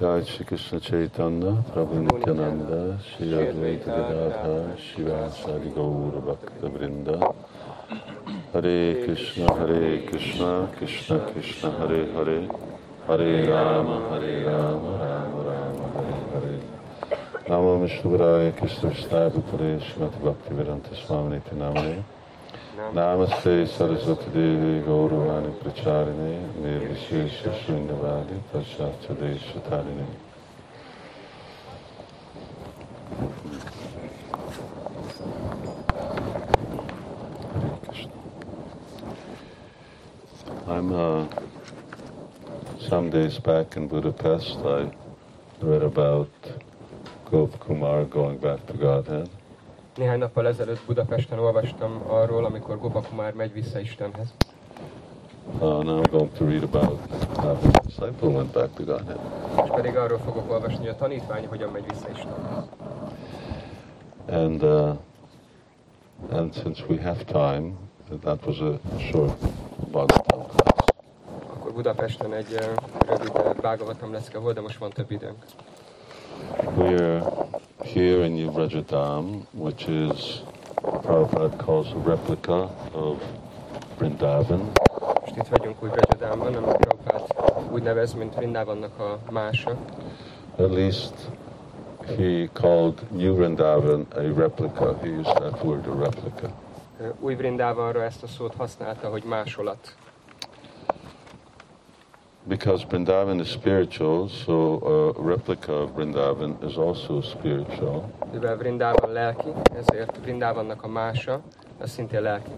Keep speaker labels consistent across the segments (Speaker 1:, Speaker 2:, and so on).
Speaker 1: Jai Shri Krishna Chaitanya, Prabhu Nityananda, Shri Advaita Gadadhar, Shiva Sadi Gaura Bhakta Vrinda. Hare Krishna, Hare Krishna, Krishna Krishna, Hare Hare, Hare Rama, Hare Rama, Rama Rama, Hare Hare. Namo Vishnuvaraya Krishna Vishnavitare Srimati Bhakti Vedanta Swami Niti Namane. Namaste Saraswati Devi Pracharine Nirvishesha Shunyavadi Hare I'm uh, some days back in Budapest. I read about Gop Kumar going back to Godhead.
Speaker 2: Néhány nappal ezelőtt Budapesten olvastam arról, amikor Gopakumár megy vissza Istenhez.
Speaker 1: Uh, now I'm going to read about how his disciple went back to Godhead.
Speaker 2: És pedig arról fogok olvasni, hogy a tanítvány hogyan megy vissza Istenhez.
Speaker 1: And uh, and since we have time, that was a short Bhagavatam class.
Speaker 2: Akkor Budapesten egy ö, rövid Bhagavatam leszke volt, de most van több időnk.
Speaker 1: We're here in New Vrajadam, which is Prabhupada calls a replica of Vrindavan.
Speaker 2: Most itt vagyunk úgy Rajadámban, amit Prabhupád úgy nevez, mint Vrindavannak a mása.
Speaker 1: At least he called New Vrindavan a replica. He used that word, a replica.
Speaker 2: Új Vrindavanra ezt a szót használta, hogy másolat.
Speaker 1: Because Vrindavan is spiritual, so a replica of Vrindavan is also spiritual.
Speaker 2: Mivel Vrindavan lelki, ezért Vrindavannak a mása, az szintén lelki.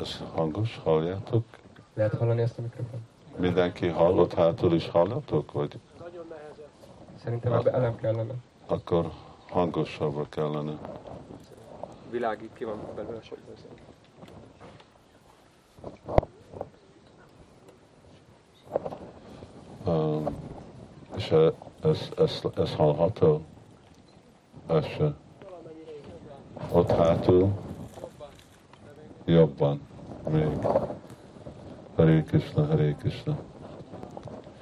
Speaker 1: Ez hangos, halljátok?
Speaker 2: Lehet hallani ezt a mikrofon?
Speaker 1: Mindenki hallott hátul is hallatok? Vagy
Speaker 2: Szerintem ebbe elem kellene.
Speaker 1: akkor hangosabbra kellene?
Speaker 2: Világít ki van belőle sok
Speaker 1: és ez, ez, ez hallható? Ez se. Ott hátul? Jobban. Még. Hare Krishna, Hare Krishna.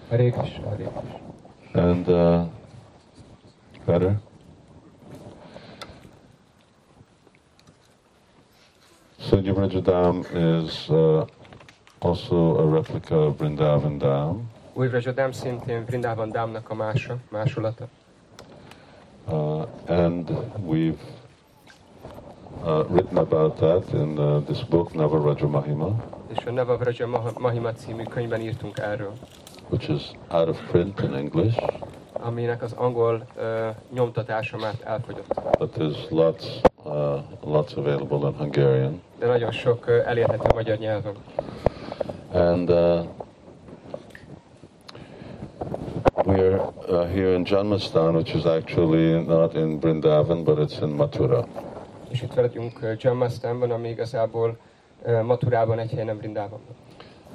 Speaker 2: Hare Krishna, Hare Krishna.
Speaker 1: And uh, better? So Yamrajadam is uh, also a replica of Vrindavan Dham.
Speaker 2: Új Vrajadám szintén Vrindavan Dámnak a mása, másolata.
Speaker 1: Uh, and we've uh, written about that in uh, this book, Navaraja Mahima,
Speaker 2: És a Nava Vraja Maha- Mahima című könyvben írtunk erről,
Speaker 1: which is out of print in English,
Speaker 2: aminek az angol uh, nyomtatása már elfogyott.
Speaker 1: but there's lots, uh, lots available in Hungarian.
Speaker 2: De nagyon sok uh, elérhető magyar nyelven.
Speaker 1: And uh, we're uh, here in Janmastan, which is actually not in Vrindavan, but it's in Mathura.
Speaker 2: És itt vagyunk uh, Jammastanban, ami igazából uh, Maturában egy hely, nem Vrindában.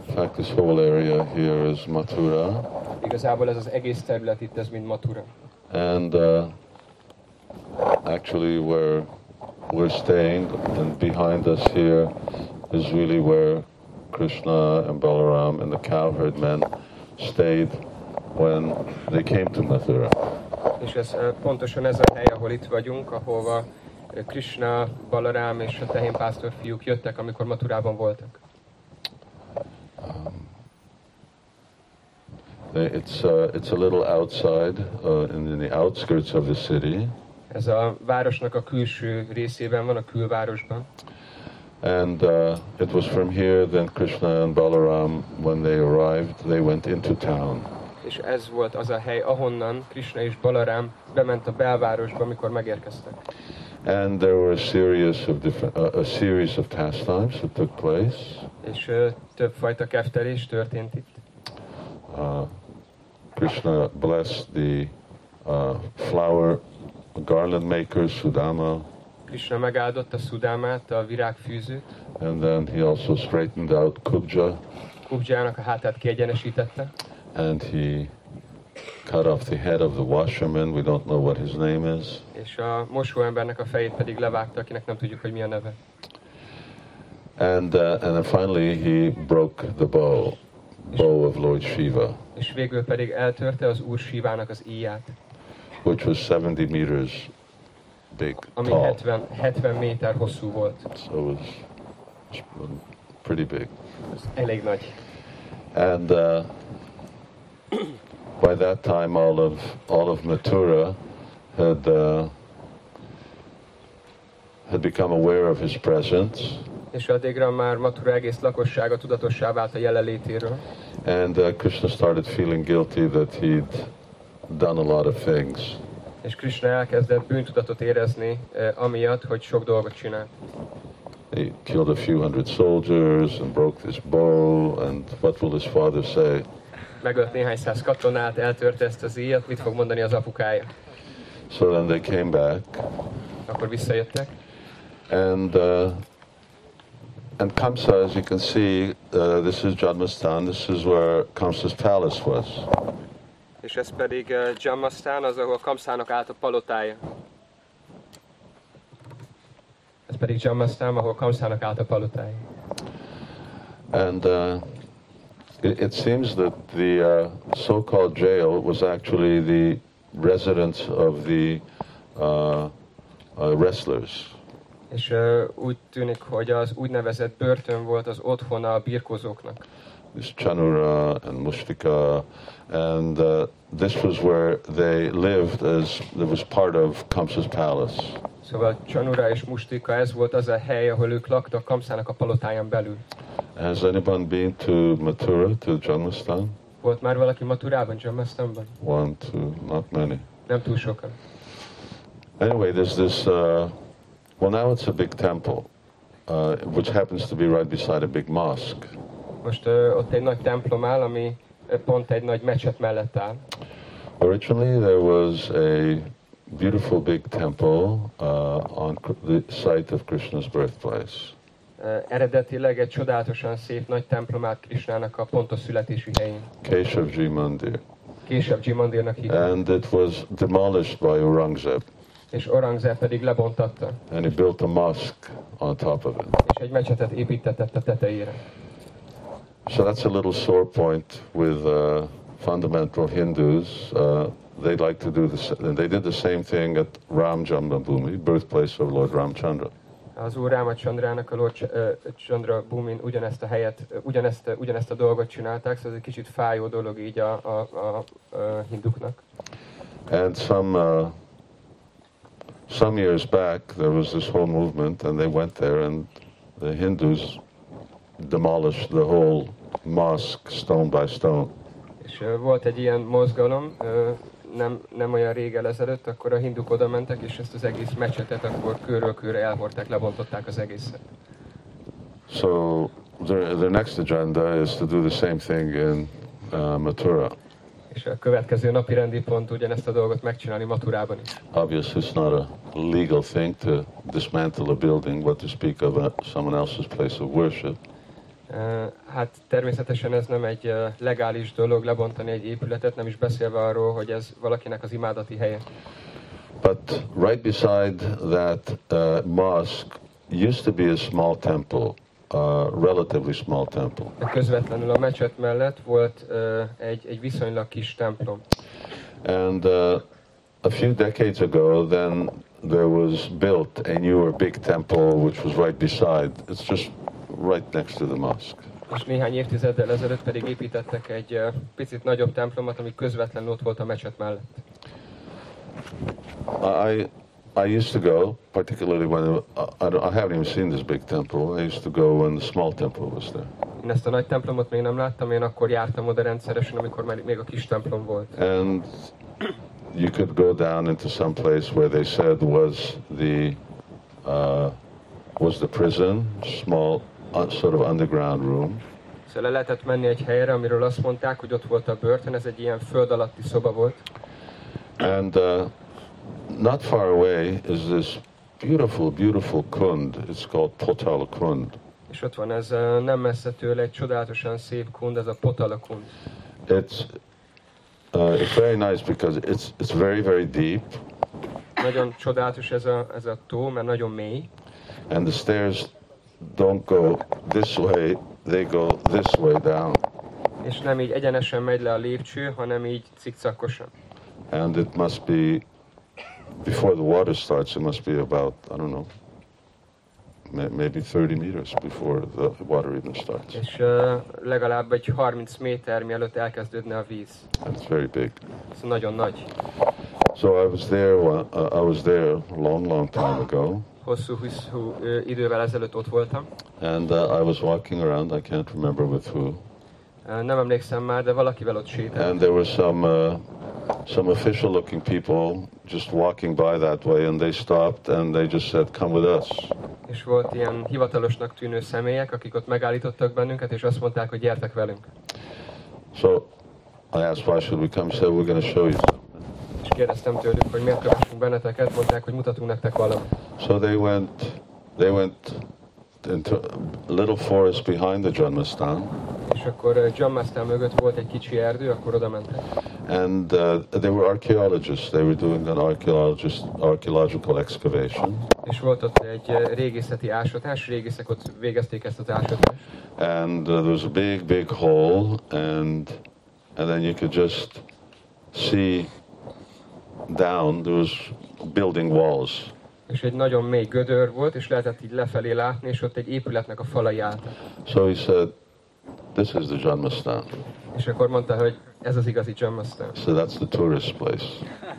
Speaker 1: In fact, this whole area here is Mathura.
Speaker 2: Igazából ez az egész terület itt, ez mind Matura.
Speaker 1: And uh, actually, where we're staying, and behind us here is really where Krishna and Balaram and the cowherd men stayed when they came to Mathura.
Speaker 2: És ez uh, pontosan ez a hely, ahol itt vagyunk, ahova uh, Krishna, Balarám és a tehénpásztor fiúk jöttek, amikor Maturában voltak.
Speaker 1: They- It's uh, it's a little outside, uh, in, in the outskirts of the city,
Speaker 2: Ez a városnak a külső részében van, a külvárosban.
Speaker 1: and uh, it was from here. Then Krishna and Balaram, when they arrived, they went into town.
Speaker 2: És ez volt az a hely, ahonnan Krishna és Balarám bement a belvárosba, amikor megérkeztek.
Speaker 1: And there were a series of different, uh, a series of pastimes that took place.
Speaker 2: És uh, többfajta keftelés történt itt.
Speaker 1: Uh, Krishna blessed the uh, flower garland makers, Sudama,
Speaker 2: Krishna megáldotta Szudámát, a virágfűzőt,
Speaker 1: and then he also straightened out Kubja,
Speaker 2: Kubjának a hátát kiegyenesítette,
Speaker 1: and he cut off the head of the washerman. We don't know what his name is.
Speaker 2: és a mosóembernek a fejét pedig levágta, akinek nem tudjuk, hogy mi a neve.
Speaker 1: And uh, and then finally he broke the bow, bow of Lord Shiva,
Speaker 2: és végül pedig eltörte az Úr Sivának az íját,
Speaker 1: which was 70 meters big,
Speaker 2: ami
Speaker 1: tall.
Speaker 2: 70, 70 méter hosszú volt.
Speaker 1: So it was, it was pretty big.
Speaker 2: Ez elég nagy.
Speaker 1: And uh, by that time, all of all of Mathura had uh, had become aware of his presence,
Speaker 2: És addigra már Matura egész lakossága tudatossá vált a jelenlétéről,
Speaker 1: and uh, Krishna started feeling guilty that he'd done a lot of things.
Speaker 2: és Krishna elkezdett bűntudatot érezni eh, amiatt, hogy sok dolgot csinált.
Speaker 1: He killed a few hundred soldiers and broke this bow, and what will his father say?
Speaker 2: Megölt néhány száz katonát, eltörte ezt az íjat, mit fog mondani az apukája?
Speaker 1: So then they came back,
Speaker 2: Akkor visszajöttek,
Speaker 1: and uh, and Kamsa, as you can see, uh, this is Jadmastan. This is where Kamsa's palace was.
Speaker 2: és ez pedig eh, Jammasztán, az, ahol Kamszának állt a palotája. Ez pedig Jammasztán, ahol Kamszának állt a palotája.
Speaker 1: And uh, it, it seems that the uh, so-called jail was actually the residence of the uh, uh, wrestlers.
Speaker 2: És uh, úgy tűnik, hogy az úgynevezett börtön volt az otthona a birkózóknak.
Speaker 1: This Chanura and Mushtika, and uh, this was where they lived as it was part of Kamsa's palace.
Speaker 2: Szóval Csanura és Mustika, ez volt az a hely, ahol ők laktak Kamszának a palotáján belül.
Speaker 1: Has anyone been to Mathura, to Janmastan?
Speaker 2: Volt már valaki Maturában, Jammasztánban?
Speaker 1: One, two, not many.
Speaker 2: Nem túl sokan.
Speaker 1: Anyway, there's this. Uh, well, now it's a big temple, uh, which happens to be right beside a big mosque.
Speaker 2: Most uh, ott egy nagy templom áll, ami ö, pont egy nagy mecset mellett áll.
Speaker 1: Originally, there was a beautiful big temple uh, on the site of Krishna's birthplace.
Speaker 2: Uh, eredetileg egy csodálatosan szép nagy templom állt Krisnának a pontos születési helyén.
Speaker 1: Keshavji Mandir.
Speaker 2: Később Jimandirnak hívták,
Speaker 1: And it was demolished by Aurangzeb,
Speaker 2: és Orangzeb pedig lebontatta,
Speaker 1: and he built a mosque on top of it.
Speaker 2: és egy mecsetet építetett a tetejére.
Speaker 1: So that's a little sore point with uh, fundamental Hindus. Uh, they like to do this, and they did the same thing at Ram Janmabhoomi, birthplace of Lord Ramchandra.
Speaker 2: Az úr Rámachandrának, a Lord Chandra Bhumin ugyanezt a helyet, ugyanezt, ugyanezt a dolgot csinálták, szóval ez egy kicsit fájó dolog így a, a, a, a hinduknak.
Speaker 1: And some uh, some years back, there was this whole movement, and they went there, and the Hindus demolished the whole mosque stone by stone.
Speaker 2: És volt egy ilyen mozgalom, nem, nem olyan rég ezelőtt, akkor a hinduk oda mentek, és ezt az egész mecsetet akkor körről körre elhordták, lebontották az egészet.
Speaker 1: So their, their next agenda is to do the same thing in uh, Mathura.
Speaker 2: És a következő napi rendi pont ugyanezt a dolgot megcsinálni Maturában is.
Speaker 1: Obviously, it's not a legal thing to dismantle a building, what to speak of a, someone else's place of worship.
Speaker 2: Hát természetesen ez nem egy legális dolog lebontani egy épületet, nem is beszélve arról, hogy ez valakinek az imádati helye.
Speaker 1: But right beside that uh, mosque used to be a small temple, a relatively small temple.
Speaker 2: Közvetlenül a mecset mellett volt ö, egy, egy viszonylag kis templom.
Speaker 1: And uh, a few decades ago, then there was built a newer big temple, which was right beside. It's just right next to the mosque.
Speaker 2: És néhány évtizeddel ezelőtt pedig építettek egy ö, picit nagyobb templomot, ami közvetlenül ott volt a mecset mellett.
Speaker 1: I I used to go, particularly when I, I haven't even seen this big temple. I used to go when the small temple was there.
Speaker 2: Én ezt a nagy templomot még nem láttam, én akkor jártam oda rendszeresen, amikor már még a kis templom volt.
Speaker 1: And you could go down into some place where they said was the uh, was the prison, small uh, sort of underground room.
Speaker 2: Szóval le lehetett menni egy helyre, amiről azt mondták, hogy ott volt a börtön, ez egy ilyen föld alatti szoba volt.
Speaker 1: And uh, not far away is this beautiful, beautiful kund. It's called Potal Kund.
Speaker 2: És ott van ez ö, nem messze tőle egy csodálatosan szép kund, ez a Potala kund.
Speaker 1: It's uh, it's very nice because it's it's very very deep,
Speaker 2: Nagyon csodálatos ez a, ez a tó, mert nagyon mély,
Speaker 1: and the stairs don't go this way; they go this way down.
Speaker 2: És nem így egyenesen megy le a lépcső, hanem így cikcakosan.
Speaker 1: And it must be, before the water starts, it must be about, I don't know, maybe 30 meters before the water even starts.
Speaker 2: És uh, legalább egy 30 méter mielőtt elkezdődne a víz.
Speaker 1: And it's very big.
Speaker 2: Ez nagyon nagy.
Speaker 1: So I was there, one- uh, I was there a long, long time ago.
Speaker 2: Hosszú, hosszú idővel ezelőtt ott voltam.
Speaker 1: And uh, I was walking around, I can't remember with who.
Speaker 2: Nem emlékszem már, de valakivel ott sétált.
Speaker 1: And there were some, uh, some official looking people just walking by that way, and they stopped and they just said, Come with us.
Speaker 2: És volt ilyen hivatalosnak tűnő személyek, akik ott megállítottak bennünket, és azt mondták, hogy gyertek velünk.
Speaker 1: So I asked, Why should we come? He said, We're going to show you.
Speaker 2: És kérdeztem tőlük, hogy miért kövessünk benneteket, mondták, hogy mutatunk nektek valamit.
Speaker 1: So they went, they went into a little forest behind the Janmastan,
Speaker 2: És akkor ö, Jammasztán mögött volt egy kicsi erdő, akkor oda mentek.
Speaker 1: and uh, they were archaeologists. They were doing an archaeologist, archaeological excavation.
Speaker 2: És volt ott egy ö, régészeti ásatás, régészek ott végezték ezt az ásatást.
Speaker 1: and uh, there was a big, big hole, and and then you could just see down. Was building walls,
Speaker 2: És egy nagyon mély gödör volt, és lehetett így lefelé látni, és ott egy épületnek a falai álltak.
Speaker 1: so he said, "This is the Janmastan."
Speaker 2: És akkor mondta, hogy ez az igazi Jammasztán.
Speaker 1: So that's the tourist place.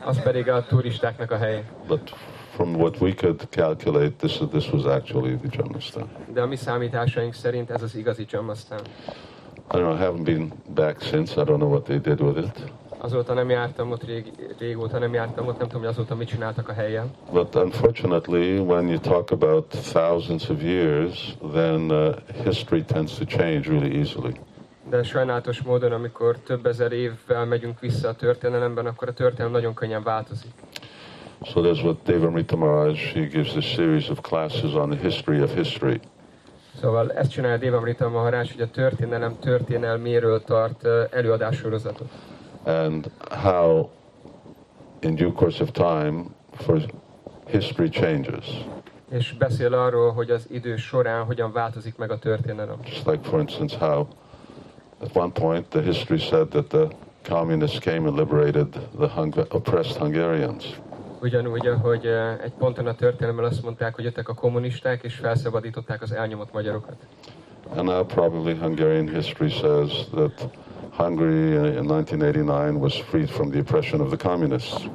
Speaker 2: Az pedig a turistáknak a helye.
Speaker 1: But from what we could calculate, this this was actually the Janmastan.
Speaker 2: De a mi számításaink szerint ez az igazi Jammasztán.
Speaker 1: I don't know. I haven't been back since. I don't know what they did with it.
Speaker 2: Azóta nem jártam ott, rég, régóta nem jártam ott, nem tudom, hogy azóta mit csináltak a helyen.
Speaker 1: But unfortunately, when you talk about thousands of years, then uh, history tends to change really easily.
Speaker 2: De sajnálatos módon, amikor több ezer évvel megyünk vissza a történelemben, akkor a történelem nagyon könnyen változik.
Speaker 1: So there's what Devamrita Maharaj, he gives a series of classes on the history of history.
Speaker 2: Szóval ezt csinálja Devamrita Maharaj, hogy a történelem történelméről tart ö, előadássorozatot.
Speaker 1: And how, in due course of time, for history changes.
Speaker 2: És beszél arról, hogy az idő során hogyan változik meg a történelem.
Speaker 1: Just like, for instance, how at one point the history said that the communists came and liberated the Hung- oppressed Hungarians.
Speaker 2: Ugyanúgy, ahogy ö, egy ponton a történelemben azt mondták, hogy jöttek a kommunisták, és felszabadították az elnyomott magyarokat.
Speaker 1: And now probably Hungarian history says that Hungary in 1989 was freed from the oppression of the communists.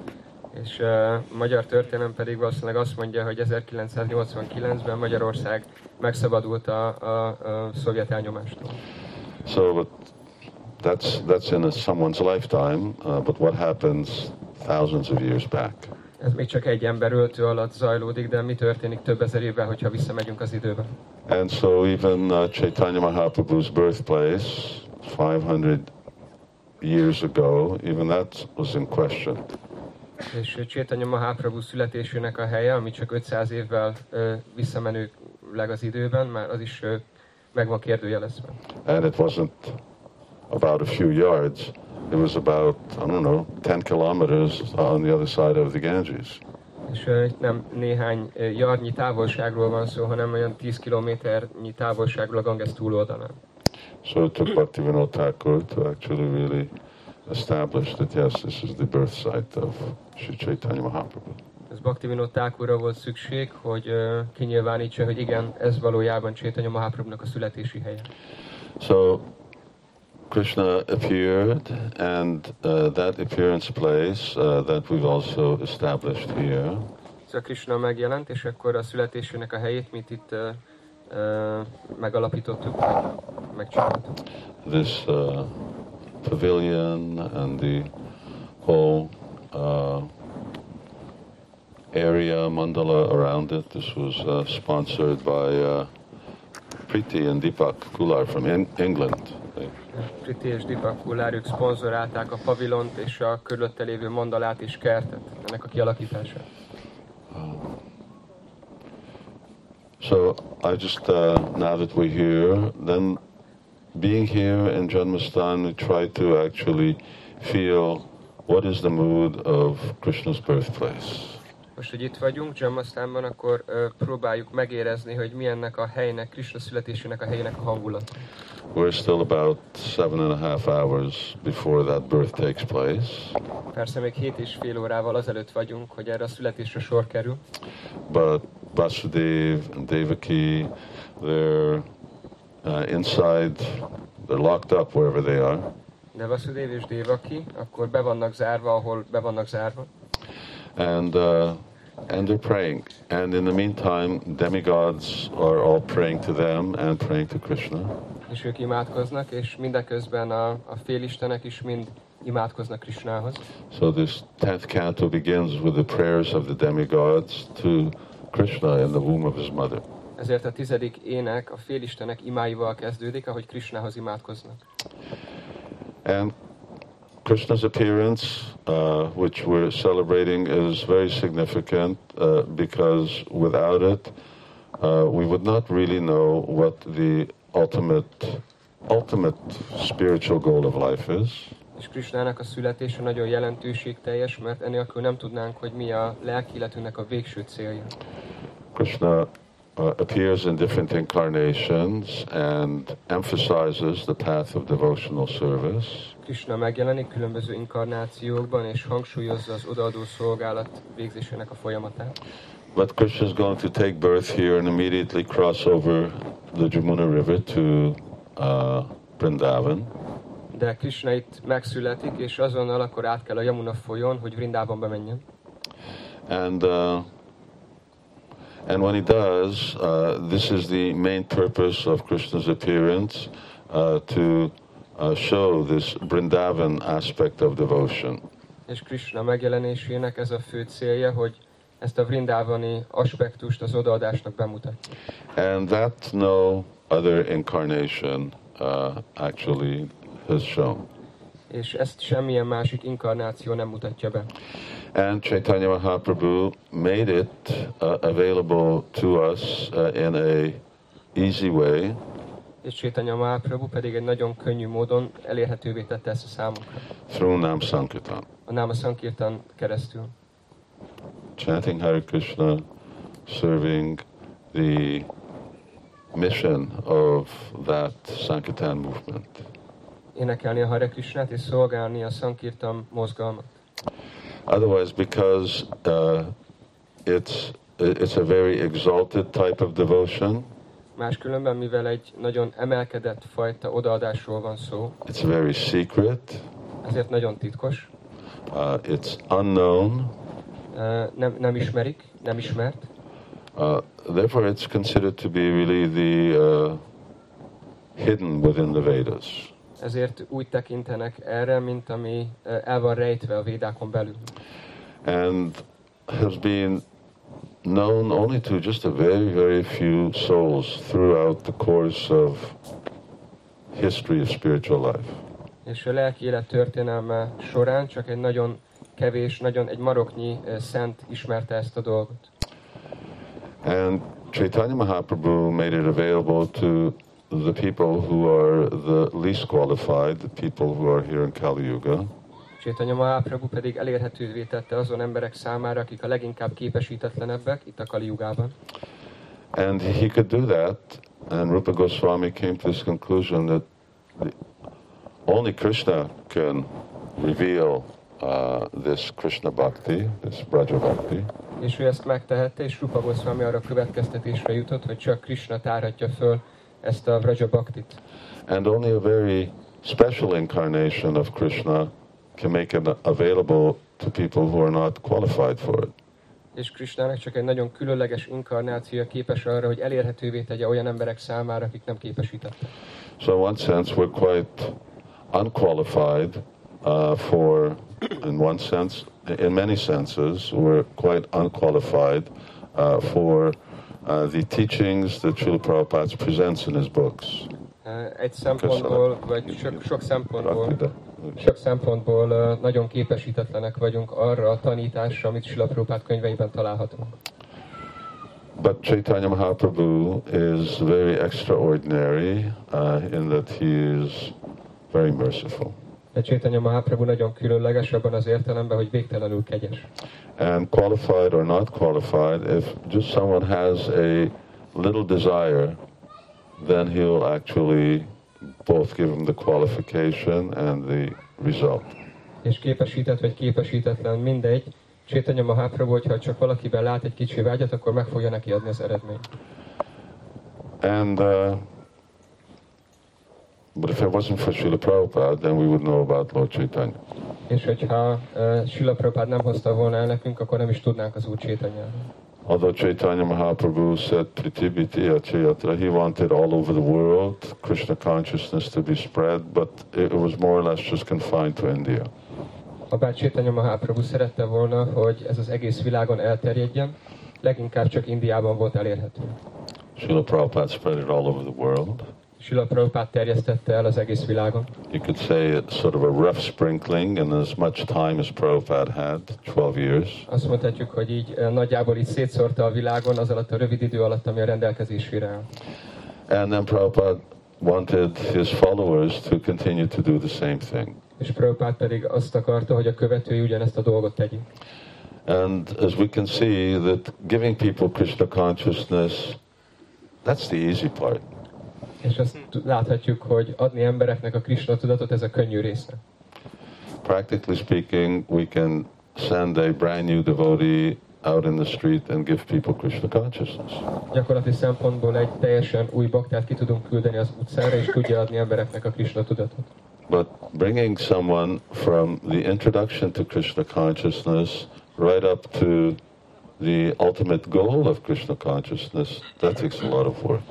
Speaker 2: És uh, magyar történelem pedig valószínűleg azt mondja, hogy 1989-ben Magyarország megszabadult a, a, a szovjet elnyomástól.
Speaker 1: So but that's that's in a, someone's lifetime. Uh, but what happens thousands of years back?
Speaker 2: Ez még csak egy ember öltő alatt zajlódik, de mi történik több ezer évvel, hogyha visszamegyünk az időbe?
Speaker 1: And so even uh, Chaitanya Mahaprabhu's birthplace, 500 years ago, even that was in question.
Speaker 2: És Csétanya Mahaprabhu születésének a helye, ami csak 500 évvel ö, visszamenőleg az időben, már az is ö, meg van kérdőjelezve.
Speaker 1: And it wasn't about a few yards. It was about, I don't know, 10 kilometers on the other side of the Ganges.
Speaker 2: És ö, nem néhány jarnyi távolságról van szó, hanem olyan 10 kilométernyi távolságról a Ganges túloldalán.
Speaker 1: So it took Bhaktivinoda Thakur to actually really establish that, yes, this is the birth site of Sri Chaitanya Mahaprabhu.
Speaker 2: Ez Bhaktivinoda Thakurra volt szükség, hogy ö, kinyilvánítsa, hogy igen, ez valójában Csétanya Mahaprabhunak a születési helye.
Speaker 1: So Krishna appeared, and uh, that appearance place uh, that we've also established here.
Speaker 2: Szóval Krishna megjelent, és akkor a születésének a helyét, mint itt ö, megalapítottuk, meg, megcsináltuk.
Speaker 1: This uh, pavilion and the whole uh, area, mandala around it. This was uh, sponsored by uh, Preeti and Deepak Kular from En- England.
Speaker 2: Priti és Dipak Kullár, ők szponzorálták a pavilont és a körülötte lévő mandalát és kertet, ennek a kialakítását.
Speaker 1: So I just, uh, now that we're here, then being here in Janmastan, we try to actually feel what is the mood of Krishna's birthplace.
Speaker 2: Most, hogy itt vagyunk Jamasztánban, akkor ö, próbáljuk megérezni, hogy milyennek a helynek, Krishna születésének a helyének a hangulat.
Speaker 1: We're still about seven and a half hours before that birth takes place.
Speaker 2: Persze még hét és fél órával azelőtt vagyunk, hogy erre a születésre sor kerül,
Speaker 1: But Vasudev and Devaki, they're uh, inside, they're locked up wherever they are.
Speaker 2: de Vasudév és Devaki akkor be vannak zárva, ahol be vannak zárva,
Speaker 1: And, uh, and they're praying. And in the meantime, demigods are all praying to them and praying to Krishna.
Speaker 2: és ők imádkoznak, és mindeközben a, a félistenek is mind imádkoznak Krishnához.
Speaker 1: So this tenth canto begins with the prayers of the demigods to Krishna in the womb of his mother.
Speaker 2: Ezért a tizedik ének a félistenek imáival kezdődik, ahogy Krishnához imádkoznak.
Speaker 1: And Krishna's appearance, uh, which we're celebrating, is very significant uh, because without it, uh, we would not really know what the ultimate, ultimate spiritual goal of life is.
Speaker 2: És Krishnának a születése nagyon jelentőségteljes, mert enélkül nem tudnánk, hogy mi a lelki életünknek a végső célja.
Speaker 1: Krishna uh, appears in different incarnations and emphasizes the path of devotional service.
Speaker 2: Krishna megjelenik különböző inkarnációkban, és hangsúlyozza az odaadó szolgálat végzésének a folyamatát.
Speaker 1: But Krishna is going to take birth here and immediately cross over the Jamuna River to uh, Vrindavan.
Speaker 2: De Krishna itt megszületik, és azonnal akkor át kell a Yamuna folyón, hogy Vrindában bemenjen.
Speaker 1: And, uh, and when he does, uh, this is the main purpose of Krishna's appearance uh, to uh, show this Vrindavan aspect of devotion.
Speaker 2: És Krishna megjelenésének ez a fő célja, hogy ezt a vrindávani aspektust az odaadásnak bemutatja.
Speaker 1: And that no other incarnation uh, actually has shown.
Speaker 2: És ezt semmilyen másik inkarnáció nem mutatja be.
Speaker 1: And Chaitanya Mahaprabhu made it uh, available to us uh, in a easy way
Speaker 2: És Chaitanya Mahaprabhu pedig egy nagyon könnyű módon elérhetővé tette ezt a számunkra.
Speaker 1: through Nam Sankirtan.
Speaker 2: A Náma Sankirtan keresztül.
Speaker 1: Chanting Hare Krishna, serving the mission of that Sankirtan movement.
Speaker 2: Énekelni a Hare Krishnát és szolgálni a Sankirtan mozgalmat.
Speaker 1: Otherwise, because uh, it's it's a very exalted type of devotion,
Speaker 2: Máskülönben, mivel egy nagyon emelkedett fajta odaadásról van szó,
Speaker 1: it's very secret,
Speaker 2: ezért nagyon titkos,
Speaker 1: uh, it's unknown,
Speaker 2: eh, nem, nem ismerik, nem ismert,
Speaker 1: Uh, therefore, it's considered to be really the uh, hidden within the Vedas.
Speaker 2: ezért úgy tekintenek erre, mint ami eh, el van rejtve a védákon belül.
Speaker 1: And has been known only to just a very, very few souls throughout the course of history of spiritual life.
Speaker 2: És a lelki élet történelme során csak egy nagyon kevés, nagyon egy maroknyi eh, szent ismerte ezt a dolgot.
Speaker 1: And Chaitanya Mahaprabhu made it available to the people who are the least qualified, the people who are here in Kali Yuga.
Speaker 2: Chaitanya Mahaprabhu pedig elérhetővé tette azon emberek számára, akik a leginkább képesítetlenebbek itt a Kali Jugában.
Speaker 1: And he could do that, and Rupa Goswami came to this conclusion that only Krishna can reveal uh, this Krishna Bhakti, this Braja Bhakti,
Speaker 2: És ő ezt megtehette, és Rupa Goswami arra következtetésre jutott, hogy csak Krishna tárhatja föl ezt a Vraja Bhaktit.
Speaker 1: and only a very special incarnation of Krishna can make it available to people who are not qualified for it.
Speaker 2: És Krishnának csak egy nagyon különleges inkarnációja képes arra, hogy elérhetővé tegye olyan emberek számára, akik nem képesítettek.
Speaker 1: So, in one sense, we're quite unqualified uh, for, in one sense, in many senses, we're quite unqualified uh, for uh, the teachings that Srila Prabhupada presents in his books.
Speaker 2: Eh, Egy szempontból, vagy sok, sok szempontból, sok szempontból nagyon képesítetlenek vagyunk arra a tanításra, amit Sila Prabhupád könyveiben találhatunk.
Speaker 1: But Chaitanya Mahaprabhu is very extraordinary uh, in that he is very merciful.
Speaker 2: De Chaitanya Mahaprabhu nagyon különleges abban az értelemben, hogy végtelenül kegyes.
Speaker 1: And qualified or not qualified, if just someone has a little desire, then he'll actually both give him the qualification and the result.
Speaker 2: És képesített vagy képesítetlen, mindegy. Chaitanya Mahaprabhu, hogyha csak valakiben lát egy kicsi vágyat, akkor meg fogja neki adni az eredményt.
Speaker 1: And uh, but if it wasn't for Srila Prabhupada, then we would know about Lord Chaitanya.
Speaker 2: És hogyha uh, Srila Prabhupád nem hozta volna el nekünk, akkor nem is tudnánk az Úr Chaitanyáról.
Speaker 1: Although Chaitanya Mahaprabhu said Pritibhiti Achayatra, he wanted all over the world Krishna consciousness to be spread, but it was more or less just confined to India.
Speaker 2: Ha Chaitanya Mahaprabhu szerette volna, hogy ez az egész világon elterjedjen, leginkább csak Indiában volt elérhető.
Speaker 1: Srila Prabhupada spread it all over the world.
Speaker 2: Srila Prabhupád terjesztette el az egész világon.
Speaker 1: You could say it's sort of a rough sprinkling in as much time as Prabhupada had, 12 years.
Speaker 2: Azt mondhatjuk, hogy így eh, nagyjából így szétszórta a világon az alatt a rövid idő alatt, ami a rendelkezésére áll.
Speaker 1: And then Prabhupada wanted his followers to continue to do the same thing.
Speaker 2: És Prabhupád pedig azt akarta, hogy a követői ugyanezt a dolgot tegyék.
Speaker 1: And as we can see, that giving people Krishna consciousness, that's the easy part.
Speaker 2: És azt t- láthatjuk, hogy adni embereknek a Krishna tudatot, ez a könnyű része.
Speaker 1: Practically speaking, we can send a brand new devotee out in the street and give people Krishna consciousness.
Speaker 2: Gyakorlati szempontból egy teljesen új baktát ki tudunk küldeni az utcára, és tudja adni embereknek a Krishna tudatot.
Speaker 1: But bringing someone from the introduction to Krishna consciousness right up to the ultimate goal of Krishna consciousness, that takes a lot of work.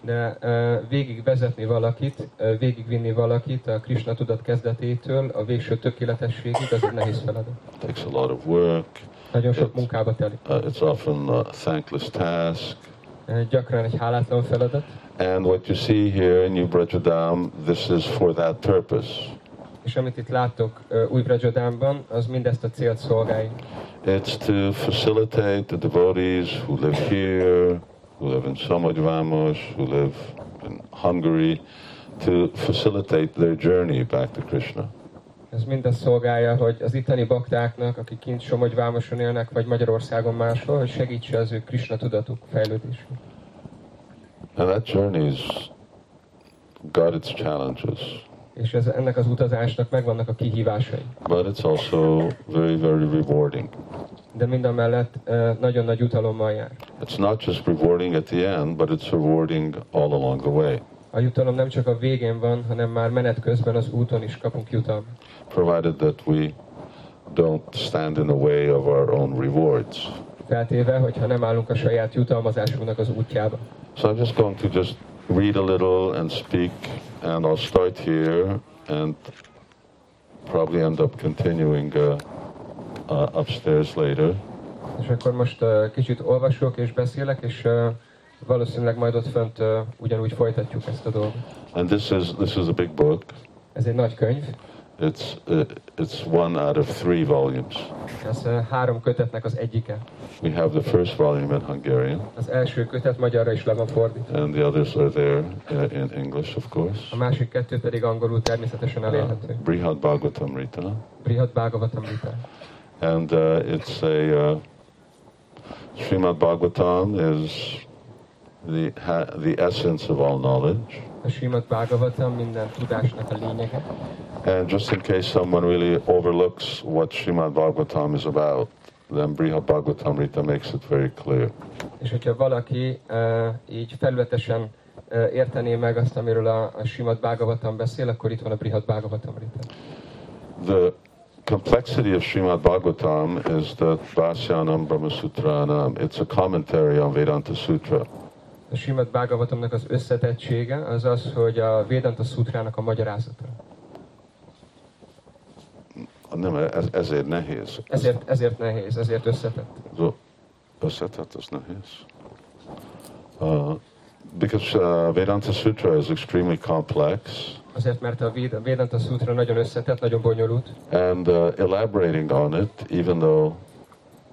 Speaker 2: De uh, végig vezetni valakit, uh, végigvinni valakit a Krishna tudat kezdetétől a végső tökéletességig, az egy nehéz feladat.
Speaker 1: Takes a lot of work.
Speaker 2: Nagyon sok munkába telik.
Speaker 1: Uh, it's often a thankless task.
Speaker 2: Uh, gyakran egy hálátlan feladat.
Speaker 1: And what you see here in New Brajadam, this is for that purpose.
Speaker 2: És amit itt látok uh, új Brajadámban, az mindezt a célt szolgálja.
Speaker 1: It's to facilitate the devotees who live here, who live in Samadvamos, who live in Hungary, to facilitate their journey back to Krishna.
Speaker 2: Ez mindezt szolgálja, hogy az itteni baktáknak, akik kint Somogyvámoson élnek, vagy Magyarországon máshol, hogy segítse az ő Krishna tudatuk fejlődését.
Speaker 1: And that journey's got its challenges,
Speaker 2: És ez, ennek az utazásnak megvannak a kihívásai.
Speaker 1: but it's also very, very rewarding.
Speaker 2: De mind a mellett eh, nagyon nagy utalommal jár.
Speaker 1: It's not just rewarding at the end, but it's rewarding all along the way,
Speaker 2: A jutalom nem csak a végén van, hanem már menet közben az úton is kapunk jutalmat.
Speaker 1: provided that we don't stand in the way of our own rewards.
Speaker 2: Feltéve, hogyha nem állunk a saját jutalmazásunknak az útjába.
Speaker 1: So I'm just going to just read a little and speak, and I'll start here and probably end up continuing uh, uh, upstairs later.
Speaker 2: És akkor most uh, kicsit olvasok és beszélek, és uh, valószínűleg majd ott fönt uh, ugyanúgy folytatjuk ezt a dolgot.
Speaker 1: And this is this is a big book.
Speaker 2: Ez egy nagy könyv,
Speaker 1: It's uh, it's one out of three volumes.
Speaker 2: ez uh, három kötetnek az egyike.
Speaker 1: We have the first volume in Hungarian,
Speaker 2: Az első kötet magyarra is le van fordítva.
Speaker 1: and the others are there uh, in English, of course.
Speaker 2: A másik kettő pedig angolul természetesen
Speaker 1: Uh,
Speaker 2: elérhető.
Speaker 1: Brihad Bhagavatamrita.
Speaker 2: Brihad Bhagavatam Rita.
Speaker 1: And uh, it's a uh, Srimad Bhagavatam is the the essence of all knowledge.
Speaker 2: A Srimad Bhagavatam minden tudásnak a lényege.
Speaker 1: And just in case someone really overlooks what Srimad Bhagavatam is about, then Brihad Bhagavatamrita makes it very clear.
Speaker 2: És hogyha valaki uh, így felületesen uh, értené meg azt, amiről a, a Srimad Bhagavatam beszél, akkor itt van a Brihad Bhagavatam Rita.
Speaker 1: The complexity of Srimad Bhagavatam is that Vasyanam Brahmasutranam. It's a commentary on Vedanta Sutra.
Speaker 2: A Srimad Bhagavatamnak az összetettsége az az, hogy a Vedanta Szutrának a magyarázata.
Speaker 1: Nem, ez, ezért nehéz.
Speaker 2: Ezért, ezért nehéz, ezért összetett.
Speaker 1: So, összetett, az nehéz. Uh, because uh, Vedanta Sutra is extremely complex,
Speaker 2: Azért, mert a Vedanta Sutra nagyon összetett, nagyon bonyolult,
Speaker 1: and uh, elaborating on it, even though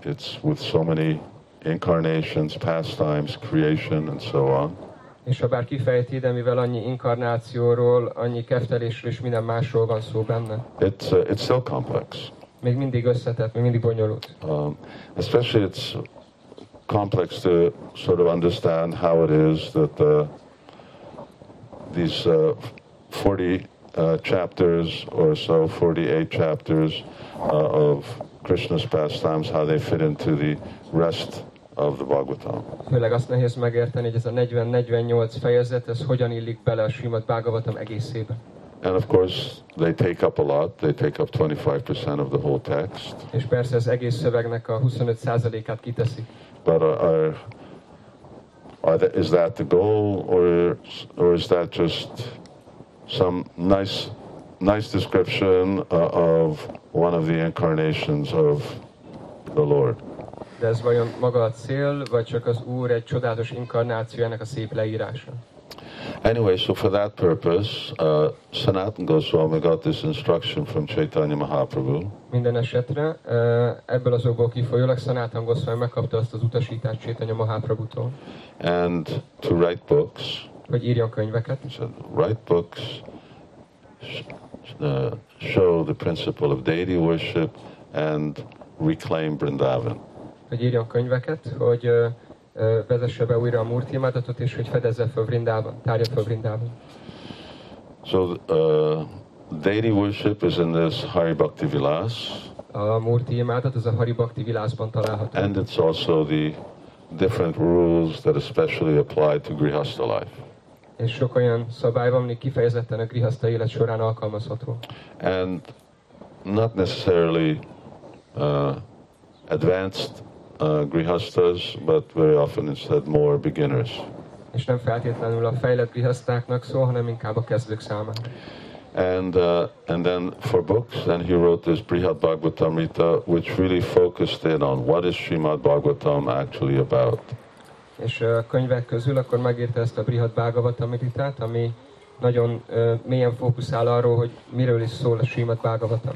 Speaker 1: it's with so many incarnations, pastimes, creation, and so on,
Speaker 2: És ha bár kifejti, de mivel annyi inkarnációról, annyi keftelésről és minden másról van szó benne,
Speaker 1: it's, uh, it's still complex.
Speaker 2: még mindig összetett, még mindig bonyolult.
Speaker 1: Um, especially it's complex to sort of understand how it is that uh, these uh, 40 uh, chapters or so, 48 chapters uh, of Krishna's pastimes, how they fit into the rest of the Bhagavatam.
Speaker 2: Főleg azt nehéz megérteni, hogy ez a 40-48 fejezet, ez hogyan illik bele a Srimad Bhagavatam egészébe.
Speaker 1: And of course, they take up a lot. They take up 25% of the whole text.
Speaker 2: És persze az egész szövegnek a 25%-át kiteszik.
Speaker 1: But are, are, are that, is that the goal, or or is that just some nice nice description uh, of one of the incarnations of the Lord?
Speaker 2: De ez vajon maga a cél, vagy csak az Úr egy csodálatos inkarnációjának a szép leírása?
Speaker 1: Anyway, so for that purpose, uh, Sanatan Goswami got this instruction from Chaitanya Mahaprabhu,
Speaker 2: Minden esetre ö, ebből az okból kifolyólag Sanatan Goswami megkapta azt az utasítást Chaitanya Mahaprabhutól,
Speaker 1: and to write books.
Speaker 2: hogy írjon könyveket,
Speaker 1: He said, write books, uh, show the principle of deity worship, and reclaim Vrindavan.
Speaker 2: Hogy írjon könyveket, hogy vezesse be újra a Murti imádatot, és hogy fedezze föl Vrindában, tárja föl Vrindában.
Speaker 1: So, uh, deity worship is in this Hari Bhakti Vilas,
Speaker 2: A Murti imádat az a Hari Bhakti Vilászban található.
Speaker 1: and it's also the different rules that especially apply to Grihastha life.
Speaker 2: És sok olyan szabály van, ami kifejezetten a grihaszta élet során alkalmazható.
Speaker 1: And not necessarily uh, advanced uh, Grihasthas, but very often instead more beginners.
Speaker 2: És nem feltétlenül a fejlett grihasztáknak szól, hanem inkább a kezdők számára.
Speaker 1: And uh, and then for books, then he wrote this Brihad Bhagavatamrita, which really focused in on what is Srimad Bhagavatam actually about.
Speaker 2: És ö, könyvek közül akkor megírta ezt a Brihad Bhagavatamritát, ami nagyon ö, mélyen fókuszál arról, hogy miről is szól a Srimad Bhagavatam.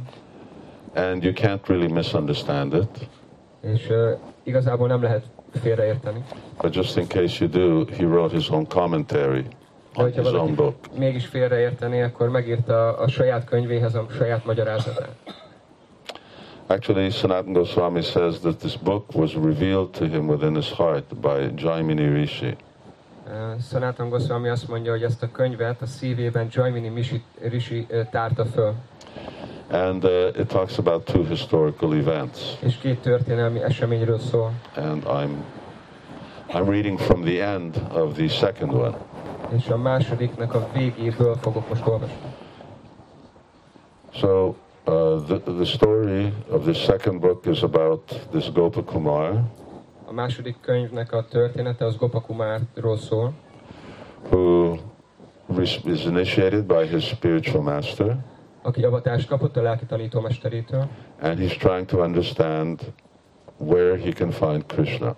Speaker 1: And you can't really misunderstand it,
Speaker 2: És ö, igazából nem lehet félreérteni.
Speaker 1: but just in case you do, he wrote his own commentary on his own book.
Speaker 2: mégis félreérteni, akkor megírta a saját könyvéhez a saját magyarázatát.
Speaker 1: Actually, Sanatan Goswami says that this book was revealed to him within his heart by Jaimini Rishi.
Speaker 2: Sanatan Goswami azt mondja, hogy ezt a könyvet a szívében Jaimini Mishi, Rishi ö, tárta föl.
Speaker 1: And uh, it talks about two historical events.
Speaker 2: És két történelmi eseményről szól.
Speaker 1: And I'm, I'm reading from the end of the second one.
Speaker 2: És a másodiknak a végéből fogok most olvasni.
Speaker 1: So uh, the, the story of the second book is about this Gopakumar
Speaker 2: A második könyvnek a története az Gopakumárról szól,
Speaker 1: who is initiated by his spiritual master.
Speaker 2: Aki avatást kapott a lelki tanítómesterétől,
Speaker 1: And he's trying to understand where he can find Krishna,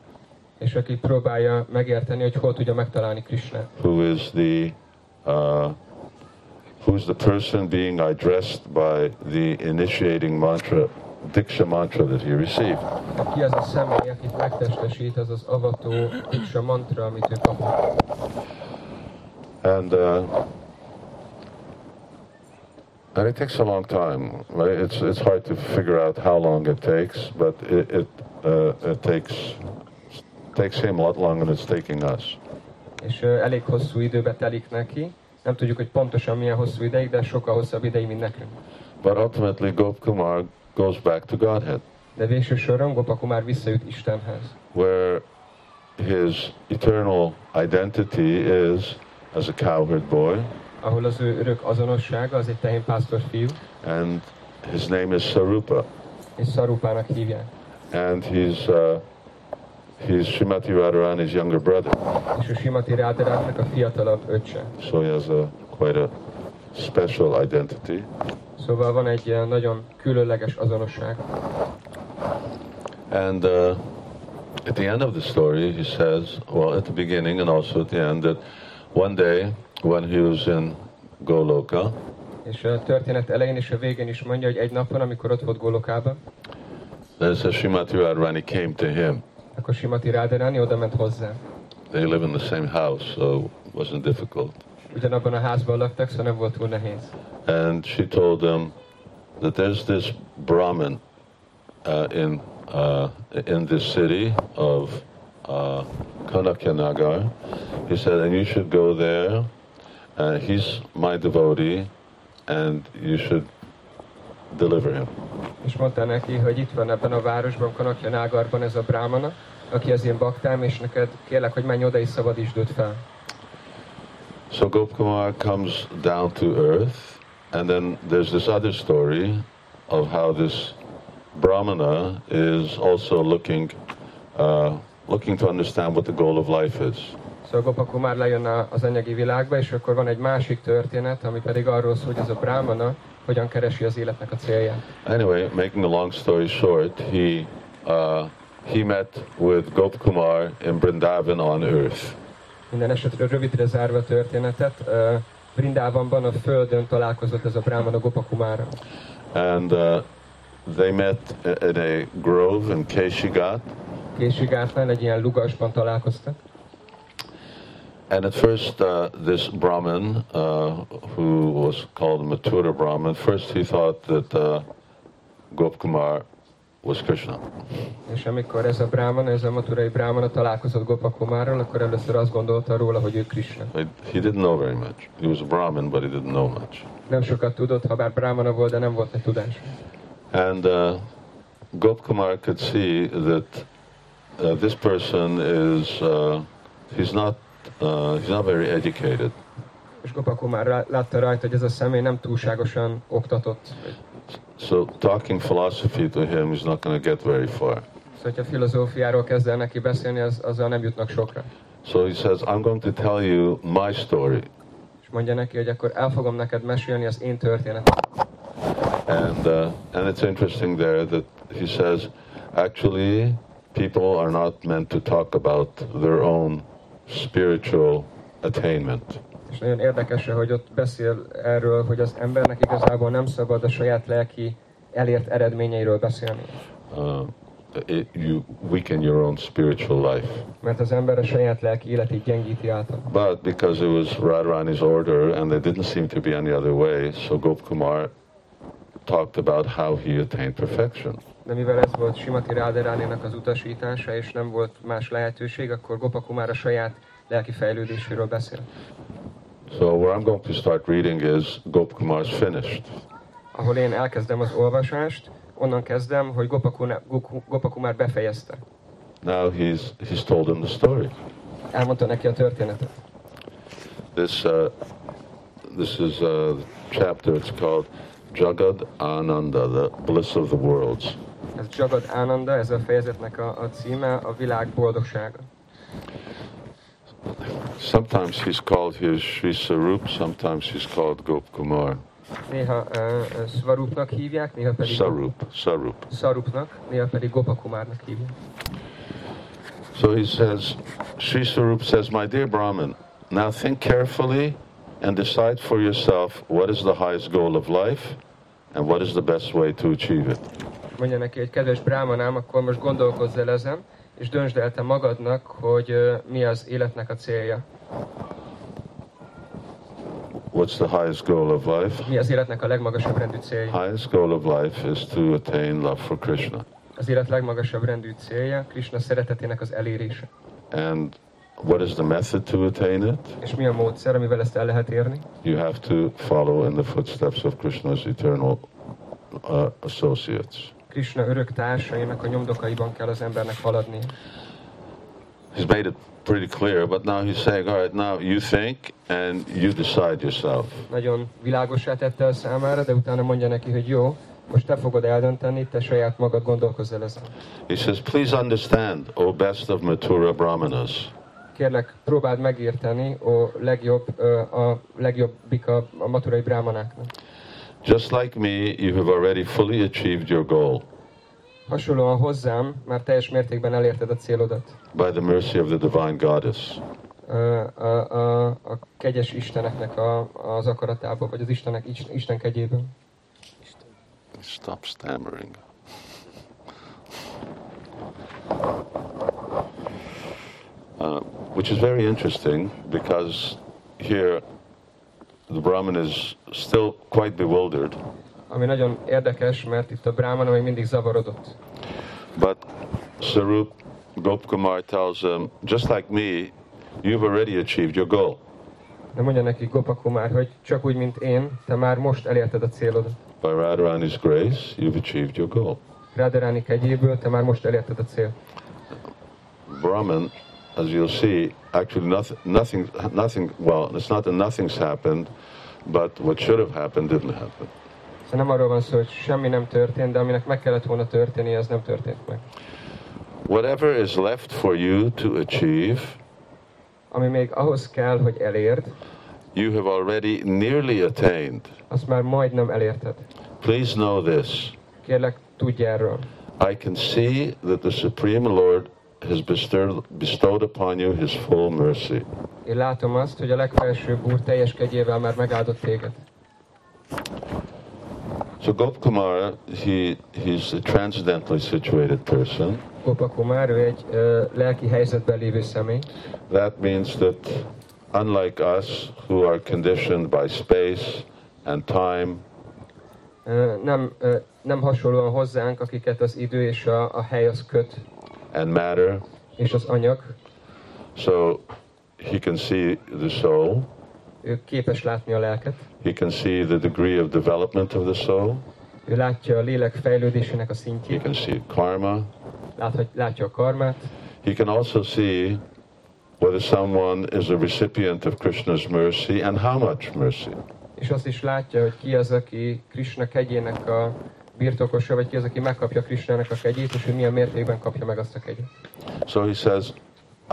Speaker 2: és aki próbálja megérteni, hogy hol tudja megtalálni Krishnát.
Speaker 1: who is the uh, who's the person being addressed by the initiating mantra, Diksha mantra that he received.
Speaker 2: Ki az a személy, akit megtestesít, az az avató és a mantra, amit ő kapott.
Speaker 1: And uh, and it takes a long time. It's it's hard to figure out how long it takes, but it it, uh, it takes takes him a lot longer than it's taking us.
Speaker 2: És elég hosszú időbe telik neki. Nem tudjuk, hogy pontosan milyen hosszú ideig, de sokkal hosszabb ideig, mint nekünk.
Speaker 1: But ultimately, Gop Kumar goes back to Godhead,
Speaker 2: De végső soron Gopakumár visszajut Istenhez,
Speaker 1: where his eternal identity is as a cowherd boy,
Speaker 2: ahol az ő örök azonossága az egy tehénpásztor fiú,
Speaker 1: and his name is Sarupa,
Speaker 2: és Szarupának hívják.
Speaker 1: and he's uh, he's Srimati Radharani's younger brother.
Speaker 2: És a Simati Ráderátnak a fiatalabb öccse.
Speaker 1: So he has a quite a special identity.
Speaker 2: Szóval van egy ilyen nagyon különleges azonosság.
Speaker 1: And uh, at the end of the story, he says, well, at the beginning and also at the end, that one day when he was in Goloka,
Speaker 2: És a történet elején és a végén is mondja, hogy egy napon, amikor ott volt Gólokában,
Speaker 1: then it says Srimati Radharani came to him.
Speaker 2: akkor Simati Ráderáni oda ment hozzá.
Speaker 1: They live in the same house, so wasn't difficult.
Speaker 2: Ugyanabban a házban laktak, szóval nem volt túl nehéz.
Speaker 1: And she told them that there's this Brahmin uh, in uh, in this city of uh, Kanakyanagar. He said, and you should go there. Uh, he's my devotee, and you should deliver him.
Speaker 2: És mondta neki, hogy itt van ebben a városban, Kanakja Nágarban ez a brámana, aki az én baktám, és neked kérlek, hogy menj oda és szabadítsd őt fel.
Speaker 1: So Gopkumar comes down to earth, and then there's this other story of how this Brahmana is also looking, uh, looking to understand what the goal of life is.
Speaker 2: Szóval Gopakumár lejön a- az anyagi világba, és akkor van egy másik történet, ami pedig arról szól, hogy ez a brámana hogyan keresi az életnek a célját.
Speaker 1: Anyway, making a long story short, he uh, he met with Gopkumar in Brindavan on earth,
Speaker 2: Minden esetre rövidre zárva a történetet, uh, Brindávanban a földön találkozott ez a brámana Gopakumára.
Speaker 1: and uh, they met in a grove in Keshigat.
Speaker 2: Késigátnál egy ilyen lugasban találkoztak.
Speaker 1: And at first, uh, this Brahmin, uh, who was called Mathura Brahmin, first he thought that uh, Gopkumar was Krishna.
Speaker 2: És amikor ez a brámana, ez a maturai brámana találkozott Gopakumárral, akkor először azt gondolta róla, hogy ő Krishna.
Speaker 1: He he didn't know very much. He was a Brahmin, but he didn't know much.
Speaker 2: Nem sokat tudott, ha bár brámana volt, de nem volt egy tudás.
Speaker 1: And uh, Gopkumar could see that uh, this person is, uh, he's not, uh, he's not very educated.
Speaker 2: És Gopakumár rá- látta rajta, hogy ez a személy nem túlságosan oktatott.
Speaker 1: So talking philosophy to him is not going to get very far.
Speaker 2: Szóval, hogyha filozófiáról kezd el neki beszélni, az, azzal nem jutnak sokra.
Speaker 1: So he says, I'm going to tell you my story.
Speaker 2: És mondja neki, hogy akkor el fogom neked mesélni az én történetem.
Speaker 1: And, uh, and it's interesting there that he says, actually, people are not meant to talk about their own spiritual attainment.
Speaker 2: És nagyon érdekes, hogy ott beszél erről, hogy az embernek igazából nem szabad a saját lelki elért eredményeiről beszélni.
Speaker 1: Uh, it, you weaken your own spiritual life.
Speaker 2: Mert az ember a saját lelki életét gyengíti által.
Speaker 1: But because it was Radharani's order and there didn't seem to be any other way, so Gopkumar talked about how he attained perfection.
Speaker 2: De mivel ez volt Simati Ráderánénak az utasítása, és nem volt más lehetőség, akkor Gopakumár a saját lelki fejlődéséről beszél.
Speaker 1: So where I'm going to start reading is Gopkumar's finished.
Speaker 2: Ahol én elkezdem az olvasást, onnan kezdem, hogy Gopakumár, Gopakumár befejezte.
Speaker 1: Now he's he's told him the story.
Speaker 2: Elmondta neki a történetet.
Speaker 1: This uh, this is a chapter. It's called Jagad Ananda, the bliss of the worlds.
Speaker 2: Ez Jagad Ananda, ez a fejezetnek a, a címe, a világ boldogsága.
Speaker 1: Sometimes he's called here Sri Sarup, sometimes he's called Gopkumar.
Speaker 2: Néha uh, Svarupnak hívják, néha pedig
Speaker 1: Sarup, Sarup.
Speaker 2: Sarupnak, néha pedig Gopakumárnak hívják.
Speaker 1: So he says, Sri Sarup says, My dear Brahmin, now think carefully and decide for yourself what is the highest goal of life and what is the best way to achieve it.
Speaker 2: Mondja neki, hogy kedves brámanám, akkor most gondolkozz el ezen, és döntsd el te magadnak, hogy mi az életnek a célja.
Speaker 1: What's the highest goal of life?
Speaker 2: Mi az életnek a legmagasabb rendű célja?
Speaker 1: Highest goal of life is to attain love for Krishna.
Speaker 2: Az élet legmagasabb rendű célja Krishna szeretetének az elérése.
Speaker 1: And what is the method to attain it?
Speaker 2: És mi a módszer, amivel ezt el lehet érni?
Speaker 1: You have to follow in the footsteps of Krishna's eternal uh, associates.
Speaker 2: Krishna örök társainak a nyomdokaiban kell az embernek haladni.
Speaker 1: He's made it pretty clear, but now he's saying, all right, now you think and you decide yourself.
Speaker 2: Nagyon világosá tette a számára, de utána mondja neki, hogy jó, most te fogod eldönteni, te saját magad gondolkozz el ezen.
Speaker 1: He says, please understand, O best of Mathura Brahmanas,
Speaker 2: Kérlek, próbáld megérteni a legjobb, a legjobbik a, a maturai brámanáknak.
Speaker 1: Just like me, you have already fully achieved your goal
Speaker 2: Hasonlóan hozzám, már teljes mértékben elérted a célodat.
Speaker 1: by the mercy of the divine goddess.
Speaker 2: Ö, A, a, a kegyes Isteneknek a, az akaratából, vagy az Istenek, Isten kegyéből.
Speaker 1: Stop stammering. Uh, which is very interesting because here the Brahmin is still quite bewildered,
Speaker 2: Ami nagyon érdekes, mert itt a Brahmana még mindig zavarodott.
Speaker 1: but Sarup Gopkumar tells him, just like me, you've already achieved your goal.
Speaker 2: De mondja neki Gopakumár, hogy csak úgy, mint én, te már most elérted a célodat.
Speaker 1: By Radharani's grace, you've achieved your goal.
Speaker 2: Ráderáni kegyéből te már most elérted a cél.
Speaker 1: Brahman, as you'll see, actually nothing, nothing, nothing. Well, it's not that nothing's happened, but what should have happened didn't happen.
Speaker 2: Szóval nem arról van szó, hogy semmi nem történt, de aminek meg kellett volna történni, az nem történt meg.
Speaker 1: Whatever is left for you to achieve,
Speaker 2: Ami még ahhoz kell, hogy elérd,
Speaker 1: you have already nearly attained.
Speaker 2: azt már majdnem elérted.
Speaker 1: Please know this.
Speaker 2: Kérlek, tudj erről.
Speaker 1: I can see that the Supreme Lord has bestowed, bestowed upon you his full mercy.
Speaker 2: Én látom azt, hogy a legfelsőbb úr teljes kegyével már megáldott téged.
Speaker 1: So Gopkumar, he, he's a transcendentally situated person.
Speaker 2: Gopakumár, ő egy ö, lelki helyzetben lévő személy.
Speaker 1: That means that unlike us, who are conditioned by space and time,
Speaker 2: Ö, nem, ö, nem hasonlóan hozzánk, akiket az idő és a, a hely az köt,
Speaker 1: and matter,
Speaker 2: és az anyag.
Speaker 1: so he can see the soul,
Speaker 2: Ő képes látni a lelket.
Speaker 1: he can see the degree of development of the soul,
Speaker 2: Ő látja a lélek fejlődésének a
Speaker 1: he
Speaker 2: szintjét,
Speaker 1: can see karma,
Speaker 2: láthat, látja a karmát,
Speaker 1: he can also see whether someone is a recipient of Krishna's mercy and how much mercy.
Speaker 2: és azt is látja, hogy ki az, aki Krishna kegyének a birtokosa, vagy ki az, aki megkapja Krishnának a kegyét, és hogy milyen mértékben kapja meg azt a kegyet.
Speaker 1: So he says,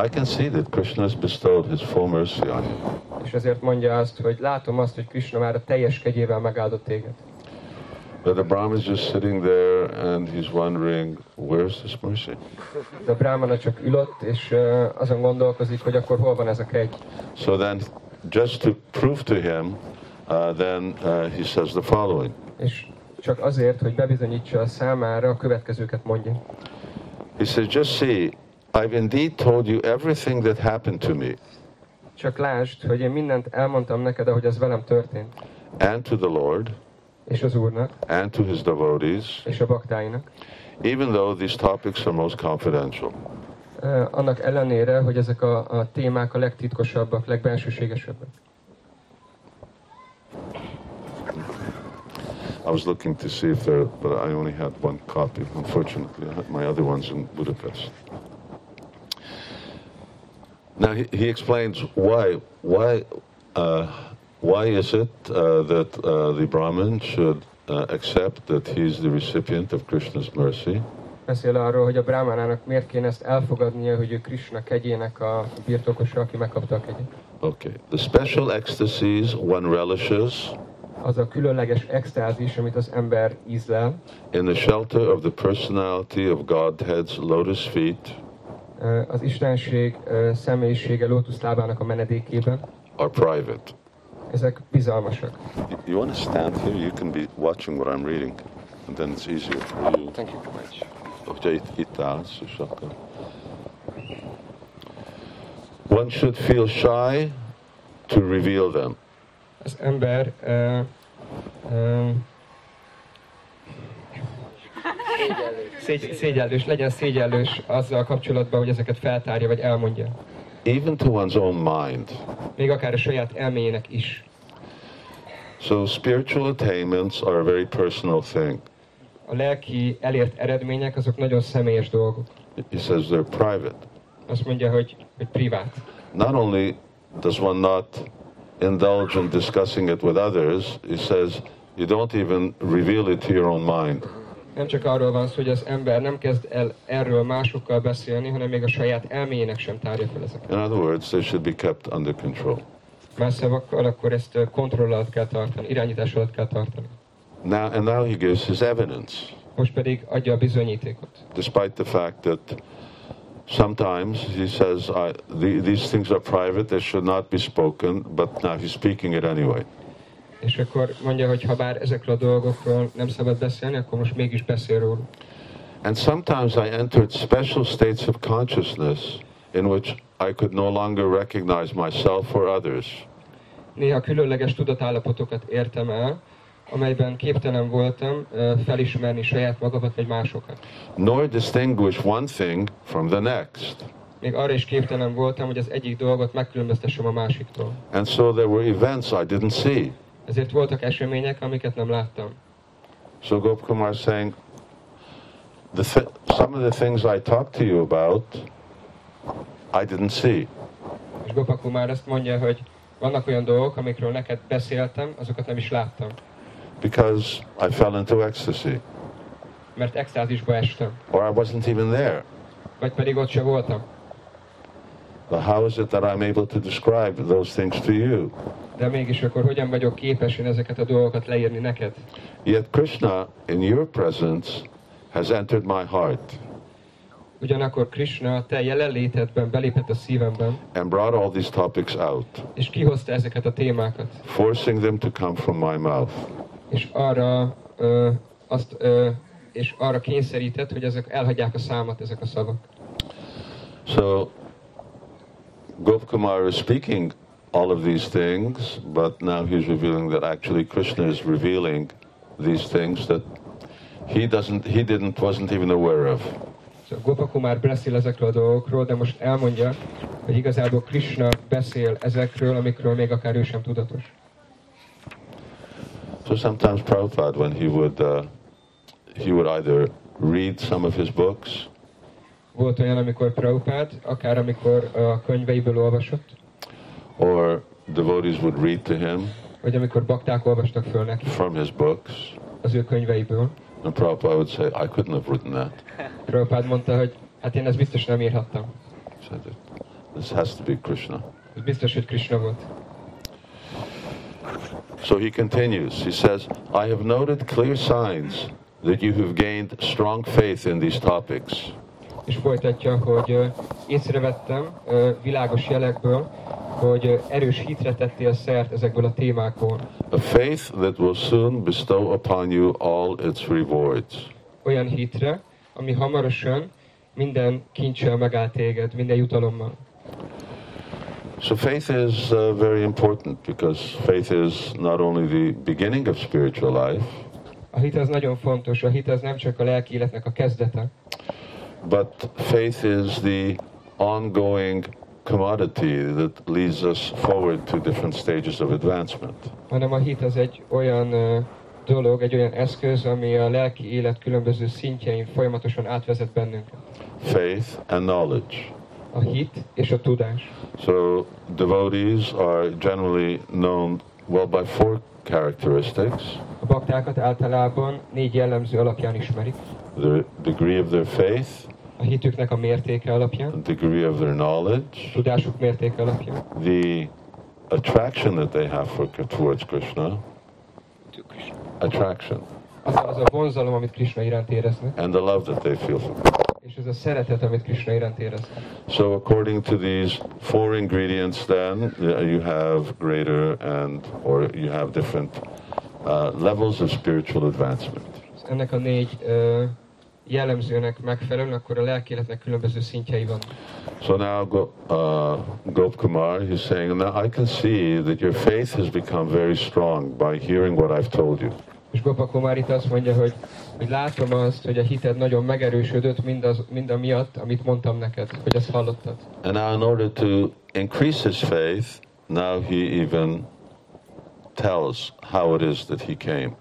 Speaker 1: I can see that Krishna has bestowed his full mercy on you.
Speaker 2: És ezért mondja azt, hogy látom azt, hogy Krishna már a teljes kegyével megáldott téged.
Speaker 1: But the Brahma is just sitting there and he's wondering, where's this mercy?
Speaker 2: De Brahmana csak ülött, és azon gondolkozik, hogy akkor hol van ez a kegy.
Speaker 1: So then, just to prove to him, uh, then uh, he says the following.
Speaker 2: És csak azért, hogy bebizonyítsa a számára, a következőket mondja.
Speaker 1: He says, just see, I've indeed told you everything that happened to me
Speaker 2: Csak lásd, hogy én mindent elmondtam neked, ahogy az velem történt,
Speaker 1: and to the Lord
Speaker 2: és az Úrnak,
Speaker 1: and to his devotees,
Speaker 2: és a baktáinak.
Speaker 1: even though these topics are most confidential.
Speaker 2: Uh, annak ellenére, hogy ezek a, a témák a legtitkosabbak, legbensőségesebbek.
Speaker 1: I was looking to see if there, but I only had one copy. Unfortunately, I had my other ones in Budapest. Now he, he explains why why uh, why is it uh, that uh, the Brahmin should uh, accept that he's the recipient of Krishna's mercy,
Speaker 2: Beszél arról, hogy a brámánának miért kéne ezt elfogadnia, hogy ő Krishna kegyének a birtokosa, aki megkapta a kegyet.
Speaker 1: Okay. The special ecstasies one relishes
Speaker 2: Az a különleges extázis, amit az ember ízlel,
Speaker 1: in the shelter of the personality of Godhead's lotus feet
Speaker 2: az Istenség személyisége lótuszlábának a menedékében,
Speaker 1: are private.
Speaker 2: ezek bizalmasak.
Speaker 1: You- You want to stand here? You can be watching what I'm reading, and then it's easier for you.
Speaker 2: Thank you very much.
Speaker 1: Hogyha itt, itt állsz, és akkor... One should feel shy to reveal them.
Speaker 2: Az ember uh, uh, szégy, szégyellős, legyen szégyellős azzal kapcsolatban, hogy ezeket feltárja vagy elmondja.
Speaker 1: even to one's own mind.
Speaker 2: Még akár a saját elméjének is.
Speaker 1: So spiritual attainments are a very personal thing.
Speaker 2: A lelki elért eredmények azok nagyon személyes dolgok.
Speaker 1: He says they're private.
Speaker 2: Azt mondja, hogy, hogy privát.
Speaker 1: Not only does one not indulge in discussing it with others, he says you don't even reveal it your own mind.
Speaker 2: Nem csak arról van szó, hogy az ember nem kezd el erről másokkal beszélni, hanem még a saját elméjének sem tárja fel ezeket.
Speaker 1: In other words, they should be kept under control.
Speaker 2: Más szavakkal, akkor ezt kontroll alatt kell tartani, irányítás alatt kell tartani.
Speaker 1: Now, and now he gives his evidence,
Speaker 2: Most pedig adja a bizonyítékot.
Speaker 1: despite the fact that sometimes he says I, the, these things are private; they should not be spoken. But now he's speaking it anyway.
Speaker 2: És akkor mondja, hogy ha bár ezekről a dolgokról nem szabad beszélni, akkor most mégis beszél róla.
Speaker 1: And sometimes I entered special states of consciousness in which I could no longer recognize myself or others.
Speaker 2: Néha különleges tudatállapotokat értem el, amelyben képtelen voltam felismerni saját magamat vagy másokat.
Speaker 1: nor distinguish one thing from the next.
Speaker 2: Még arra is képtelen voltam, hogy az egyik dolgot megkülönböztessem a másiktól.
Speaker 1: And so there were events I didn't see.
Speaker 2: Ezért voltak események, amiket nem láttam.
Speaker 1: So Gopkumar is saying, the th- some of the things I talked to you about, I didn't see.
Speaker 2: És Gopaku már azt mondja, hogy vannak olyan dolgok, amikről neked beszéltem, azokat nem is láttam.
Speaker 1: because I fell into ecstasy,
Speaker 2: Mert extázisba estem.
Speaker 1: or I wasn't even there.
Speaker 2: Vagy pedig ott se voltam.
Speaker 1: But how is it that I'm able to describe those things to you?
Speaker 2: De mégis akkor hogyan vagyok képes én ezeket a dolgokat leírni neked?
Speaker 1: Yet Krishna, in your presence, has entered my heart
Speaker 2: Ugyanakkor Krishna te jelenlétedben belépett a szívemben,
Speaker 1: and brought all these topics out,
Speaker 2: és kihozta ezeket a témákat.
Speaker 1: forcing them to come from my mouth.
Speaker 2: És arra, ö, azt, ö, és arra kényszerített, hogy ezek elhagyják a számat, ezek a szavak.
Speaker 1: So Gopkumar is speaking all of these things, but now he's revealing that actually Krishna is revealing these things that he doesn't, he didn't, wasn't even aware of.
Speaker 2: Szóval Gopaku már beszél ezekről a dolgokról, de most elmondja, hogy igazából Krishna beszél ezekről, amikről még akár ő sem tudatos.
Speaker 1: So sometimes Prabhupada, when he would, uh, he would either read some of his books
Speaker 2: Volt olyan, amikor Prabhupád, akár amikor a könyveiből olvasott,
Speaker 1: or devotees would read to him
Speaker 2: vagy amikor bakták olvastak föl neki
Speaker 1: from his books,
Speaker 2: az ő könyveiből.
Speaker 1: and Prabhupada would say, I couldn't have written that.
Speaker 2: Prabhupád mondta, hogy hát én ezt biztos nem írhattam.
Speaker 1: Said, this has to be Krishna.
Speaker 2: Ez biztos, hogy Krishna volt.
Speaker 1: So he continues. He says, I have noted clear signs that you have gained strong faith in these topics.
Speaker 2: És folytatja, hogy észrevettem világos jelekből, hogy erős hitre tettél szert ezekből a témákból.
Speaker 1: A faith that will soon bestow upon you all its rewards.
Speaker 2: Olyan hitre, ami hamarosan minden kincsel megáll téged, minden jutalommal.
Speaker 1: So faith is uh, very important because faith is not only the beginning of spiritual life,
Speaker 2: A hit az nagyon fontos, a hit az nem csak a lelki életnek a kezdete,
Speaker 1: but faith is the ongoing commodity that leads us forward to different stages of advancement.
Speaker 2: hanem a hit az egy olyan ö, dolog, egy olyan eszköz, ami a lelki élet különböző szintjein folyamatosan átvezet bennünket.
Speaker 1: Faith and knowledge.
Speaker 2: A hit és a tudás.
Speaker 1: So devotees are generally known well by four characteristics:
Speaker 2: A baktákat általában négy jellemző alapján ismerik.
Speaker 1: the degree of their faith,
Speaker 2: A hitüknek a mértéke alapján,
Speaker 1: degree of their knowledge,
Speaker 2: tudásuk mértéke alapján,
Speaker 1: the attraction that they have for towards Krishna, attraction,
Speaker 2: az az a vonzalom, amit Krishna iránt éreznek,
Speaker 1: and the love that they feel for.
Speaker 2: és ez a szeretet, amit Krishna iránt éreznek.
Speaker 1: So according to these four ingredients, then uh, you have greater and or you have different uh, levels of spiritual advancement.
Speaker 2: Ennek a négy ö, jellemzőnek megfelelően, akkor a lelki életnek különböző szintjei vannak.
Speaker 1: So now Go, uh, Gop Kumar, he's saying, now I can see that your faith has become very strong by hearing what I've told you.
Speaker 2: És Gopa már itt azt mondja, hogy, hogy látom azt, hogy a hited nagyon megerősödött mindaz, mind a miatt, amit mondtam neked, hogy ezt hallottad.
Speaker 1: And now in order to increase his faith, now he even tells how it is that he came.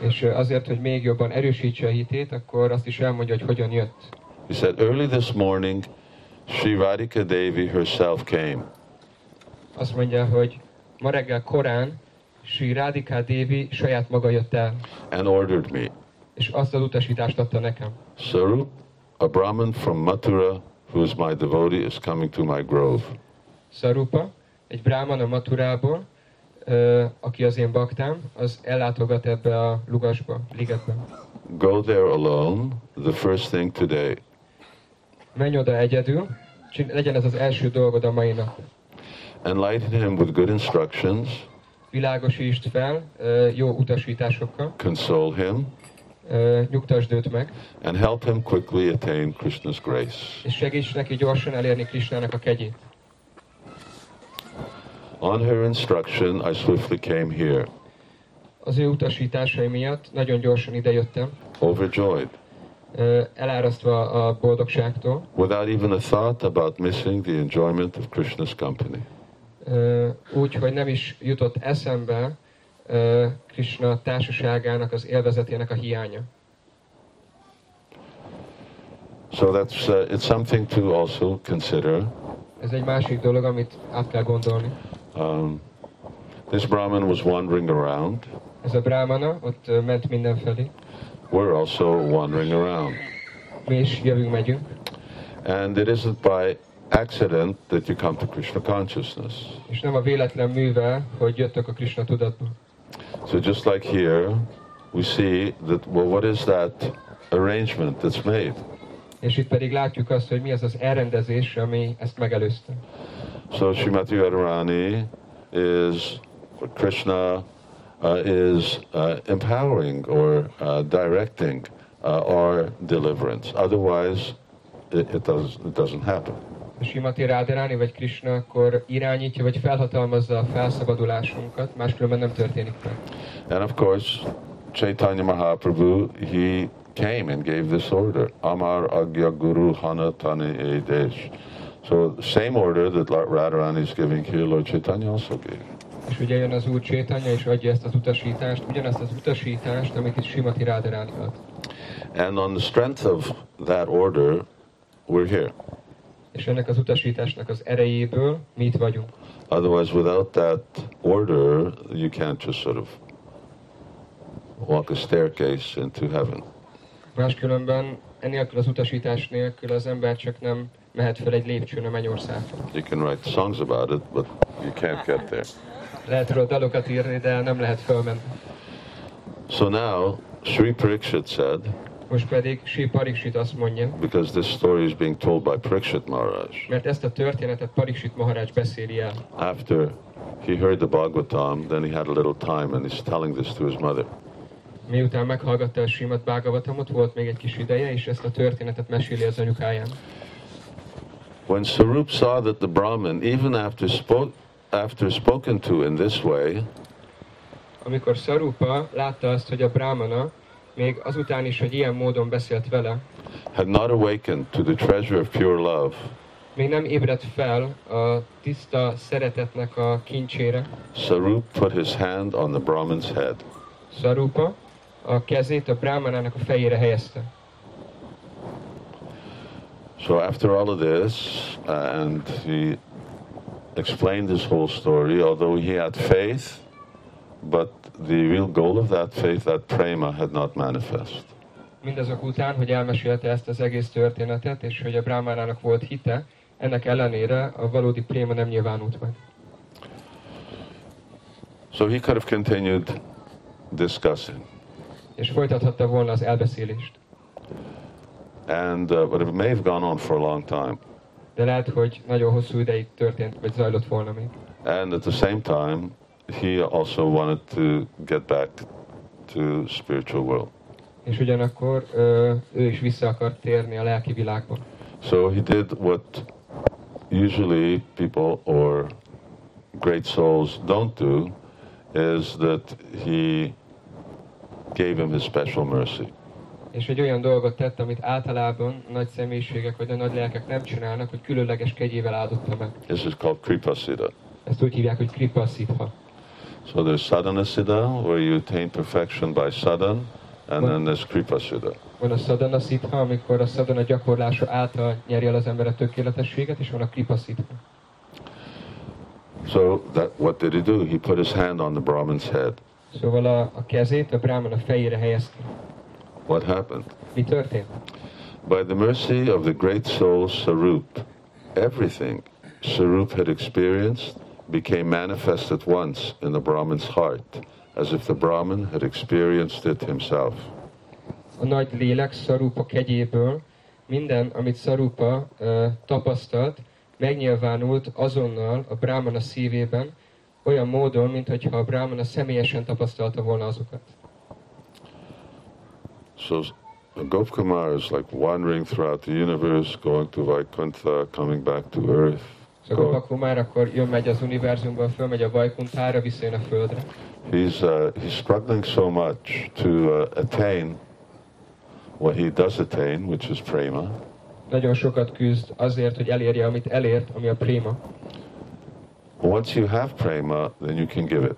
Speaker 2: És azért, hogy még jobban erősítse a hitét, akkor azt is elmondja, hogy hogyan jött.
Speaker 1: He said, early this morning, Sri Radhika Devi herself came.
Speaker 2: Azt mondja, hogy ma reggel korán Sri Radhika Devi saját maga jött el,
Speaker 1: and ordered me.
Speaker 2: és azt az utasítást adta nekem.
Speaker 1: Sarup, a Brahmin from Mathura, who is my devotee, is coming to my grove.
Speaker 2: Sarupa, egy bráman a Maturából, aki az én baktám, az ellátogat ebbe a lugasba, ligetbe.
Speaker 1: Go there alone the first thing today.
Speaker 2: Menj oda egyedül, legyen ez az első dolgod a mai nap.
Speaker 1: Enlighten him with good instructions,
Speaker 2: Világosítsd fel jó utasításokkal,
Speaker 1: console him,
Speaker 2: nyugtasd őt meg,
Speaker 1: and help him quickly attain Krishna's grace.
Speaker 2: és segíts neki gyorsan elérni Krisnának a kegyét.
Speaker 1: On her instruction, I swiftly came here,
Speaker 2: Az ő utasításai miatt nagyon gyorsan idejöttem,
Speaker 1: overjoyed,
Speaker 2: elárasztva a boldogságtól,
Speaker 1: without even a thought about missing the enjoyment of Krishna's company.
Speaker 2: Ö, úgy, hogy nem is jutott eszembe Krishna társaságának az élvezetének a hiánya.
Speaker 1: So that's uh, it's something to also consider.
Speaker 2: Ez egy másik dolog, amit át kell gondolni.
Speaker 1: Um, this Brahmin was wandering around.
Speaker 2: Ez a brahmana ott ment mindenfelé.
Speaker 1: We're also wandering around,
Speaker 2: Mi is jövünk, megyünk.
Speaker 1: and it isn't by accident that you come to Krishna consciousness.
Speaker 2: És nem a véletlen műve, hogy jöttök a Krishna tudatba.
Speaker 1: So just like here, we see that well, what is that arrangement that's made?
Speaker 2: És itt pedig látjuk azt, hogy mi az az elrendezés, ami ezt megelőzte.
Speaker 1: So Srimati Radharani is Krishna uh, is uh, empowering or uh, directing uh, our deliverance. Otherwise, it, it does it doesn't happen.
Speaker 2: A Simati Ráderáni vagy Krishna akkor irányítja, vagy felhatalmazza a felszabadulásunkat, máskülönben nem történik meg.
Speaker 1: And of course, Chaitanya Mahaprabhu he came and gave this order: Amar Agya Guru Hana Tani Edesh. So same order that Radharani is giving here, Lord Chaitanya also gave.
Speaker 2: És ugye jön az Úr Csétanya, és adja ezt az utasítást, ugyanezt az utasítást, amit itt Simati Ráderáni ad.
Speaker 1: And on the strength of that order, we're here.
Speaker 2: És ennek az utasításnak az erejéből mi itt vagyunk.
Speaker 1: Otherwise, without that order, you can't just sort of walk a staircase into heaven.
Speaker 2: Máskülönben enélkül az utasítás nélkül az ember csak nem mehet fel egy lépcsőn a mennyországra.
Speaker 1: You can write songs about it, but you can't get there.
Speaker 2: Lehet róla dalokat írni, de nem lehet fölmenni.
Speaker 1: So now, Sri Parikshit said,
Speaker 2: Most pedig Sri Pariksit azt mondja,
Speaker 1: because this story is being told by Parikshit Maharaj,
Speaker 2: mert ezt a történetet Pariksit Maharaj beszéli el.
Speaker 1: after he heard the Bhagavatam, then he had a little time and he's telling this to his mother.
Speaker 2: Miután meghallgatta a Simad Bhagavatamot, volt még egy kis ideje, és ezt a történetet meséli az anyukáján.
Speaker 1: When Sarup saw that the Brahmin, even after, spoke, after spoken to in this way,
Speaker 2: Amikor Sarupa látta azt, hogy a Brahmana még azután is, hogy ilyen módon beszélt vele,
Speaker 1: had not awakened to the treasure of pure love,
Speaker 2: még nem ébredt fel a tiszta szeretetnek a kincsére,
Speaker 1: Sarup put his hand on the Brahmin's head.
Speaker 2: Sarupa a kezét a Brahmanának a fejére helyezte.
Speaker 1: So after all of this, and he explained his whole story, although he had faith, but the real goal of that faith, that prema, had not manifest.
Speaker 2: Mindazok után, hogy elmesélte ezt az egész történetet, és hogy a Brahmanának volt hite, ennek ellenére a valódi préma nem nyilvánult meg.
Speaker 1: So he could have continued discussing,
Speaker 2: És folytathatta volna az elbeszélést.
Speaker 1: And uh, but it may have gone on for a long time.
Speaker 2: De lehet, hogy nagyon hosszú ideig történt, vagy zajlott volna még.
Speaker 1: And at the same time, he also wanted to get back to spiritual world.
Speaker 2: És ugyanakkor ö, ő is vissza akart térni a lelki világba.
Speaker 1: So he did what usually people or great souls don't do is that he gave him his special mercy.
Speaker 2: És egy olyan dolgot tett, amit általában nagy személyiségek vagy a nagy lelkek nem csinálnak, hogy különleges kegyével áldotta meg.
Speaker 1: This is called Kripa Siddha.
Speaker 2: Ezt úgy hívják, hogy kripa szitha.
Speaker 1: So there's sadhana siddha, where you attain perfection by sadhan, and then there's Kripa Siddha.
Speaker 2: Van a sadhana szitha, amikor a sadhana gyakorlása által nyeri el az ember a tökéletességet, és van a kripa szitha.
Speaker 1: So that what did he do? He put his hand on the Brahmin's head.
Speaker 2: Szóval a, a kezét a brahmana fejére helyezte.
Speaker 1: What happened?
Speaker 2: Mi történt?
Speaker 1: By the mercy of the great soul Sarup, everything Sarup had experienced became manifest at once in the Brahmin's heart, as if the Brahmin had experienced it himself.
Speaker 2: A nagy lélek Szarupa kegyéből minden, amit Szarupa uh, tapasztalt, megnyilvánult azonnal a Brahmana szívében, olyan módon, mintha a Brahmana személyesen tapasztalta volna azokat.
Speaker 1: So Gopkumar is like wandering throughout the universe, going to Vaikuntha, coming back to earth.
Speaker 2: Gopakumár akkor jön megy az univerzumban, fölmegy a Vajkuntára, visszajön a Földre.
Speaker 1: He's, uh, he's struggling so much to uh, attain what he does attain, which is prema.
Speaker 2: Nagyon sokat küzd azért, hogy elérje, amit elért, ami a préma.
Speaker 1: Once you have prema, then you can give it.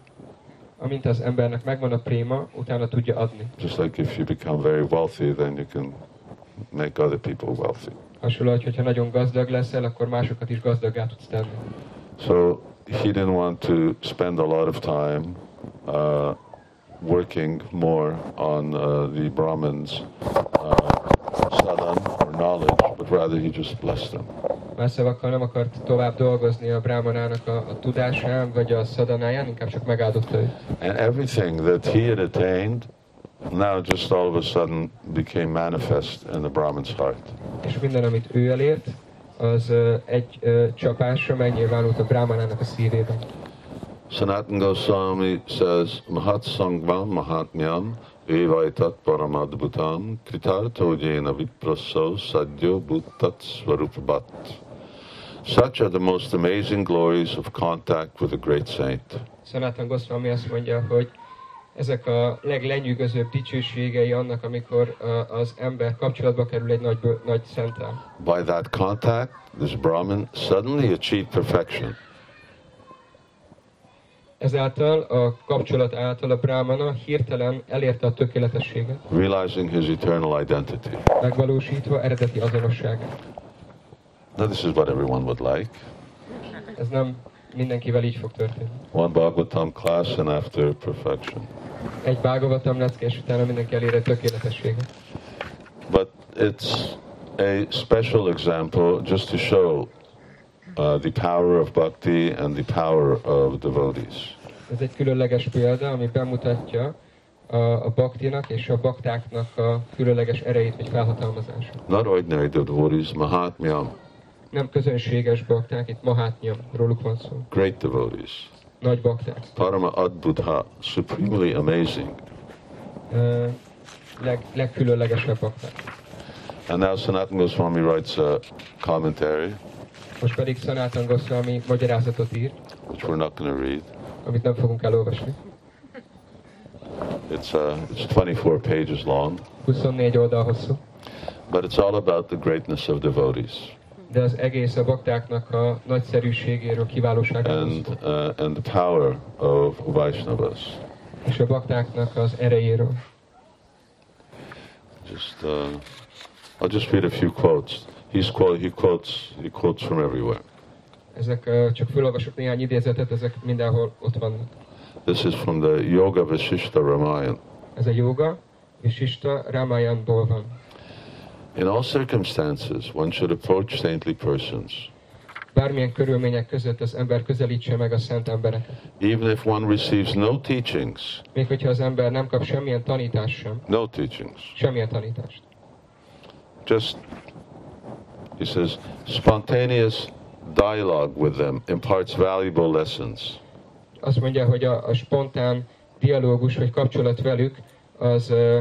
Speaker 2: Amint az embernek megvan a préma, utána tudja adni.
Speaker 1: Just like if you become very wealthy, then you can make other people wealthy.
Speaker 2: Hasonló, hogy ha nagyon gazdag leszel, akkor másokat is gazdaggá tudsz tenni.
Speaker 1: So he didn't want to spend a lot of time uh, working more on uh, the Brahmins' uh, sadhan or knowledge, but rather he just blessed them.
Speaker 2: Más szavakkal nem akart tovább dolgozni a brámanának a, a tudásán, vagy a szadanáján, inkább csak megáldotta őt.
Speaker 1: And everything that he had attained now just all of a sudden became manifest in the Brahmin's heart.
Speaker 2: És minden, amit ő elért, az ö, egy ö, csapásra megnyilvánult a brámanának a szívében.
Speaker 1: Sanatan Goswami says, Mahat Sangvam Mahatmyam Evaitat Paramadbhutam Kritarto Jena Vipraso Sadyo Bhuttat Svarupabat. Such are the most amazing glories of contact with a great saint.
Speaker 2: Sanatan Goswami azt mondja, hogy ezek a leglenyűgözőbb dicsőségei annak, amikor az ember kapcsolatba kerül egy nagy, nagy szenttel.
Speaker 1: By that contact, this Brahmin suddenly achieved perfection.
Speaker 2: Ezáltal a kapcsolat által a brámana hirtelen elérte a tökéletességet,
Speaker 1: realizing his eternal identity.
Speaker 2: megvalósítva eredeti azonosságát.
Speaker 1: Now, this is what everyone would like.
Speaker 2: Ez nem mindenkivel így fog történni.
Speaker 1: One Bhagavatam class and after perfection.
Speaker 2: Egy bágovatam lecke, és utána mindenki elér egy tökéletességet.
Speaker 1: But it's a special example just to show uh, the power of bhakti and the power of devotees.
Speaker 2: Ez egy különleges példa, ami bemutatja a, a baktinak és a baktáknak a különleges erejét vagy felhatalmazását.
Speaker 1: Not ordinary devotees, Mahatmyam,
Speaker 2: Nem közönséges bakták, itt Mahátnyam, róluk van szó.
Speaker 1: great devotees.
Speaker 2: Nagy bakták.
Speaker 1: Parama Adbudha, supremely amazing.
Speaker 2: Ö, Leg, legkülönlegesebb bakták.
Speaker 1: And now Sanatana Goswami writes a commentary,
Speaker 2: Most pedig Sanatan Goswami magyarázatot ír,
Speaker 1: which we're not going to read.
Speaker 2: amit nem fogunk elolvasni.
Speaker 1: It's, uh, it's 24 pages long,
Speaker 2: 24 oldal hosszú.
Speaker 1: but it's all about the greatness of devotees.
Speaker 2: De az egész a baktáknak a nagyszerűségéről, kiválóságáról
Speaker 1: and
Speaker 2: szól.
Speaker 1: uh, and the power of Vaishnavas.
Speaker 2: És a baktáknak az erejéről.
Speaker 1: Just uh, I'll just read a few quotes. He's quote, he quotes he quotes from everywhere.
Speaker 2: Ezek csak felolvasok néhány idézetet, ezek mindenhol ott vannak.
Speaker 1: This is from the Yoga Vasishta Ramayana.
Speaker 2: Ez a joga, és Ista Ramayanból van.
Speaker 1: In all circumstances, one should approach saintly persons,
Speaker 2: Bármilyen körülmények között az ember közelítse meg a szent embereket.
Speaker 1: even if one receives no teachings,
Speaker 2: Még hogyha az ember nem kap semmilyen tanítást sem,
Speaker 1: no teachings.
Speaker 2: semmilyen tanítást.
Speaker 1: Just he says, spontaneous dialogue with them imparts valuable lessons.
Speaker 2: Azt mondja, hogy a, a spontán dialógus vagy kapcsolat velük az ö,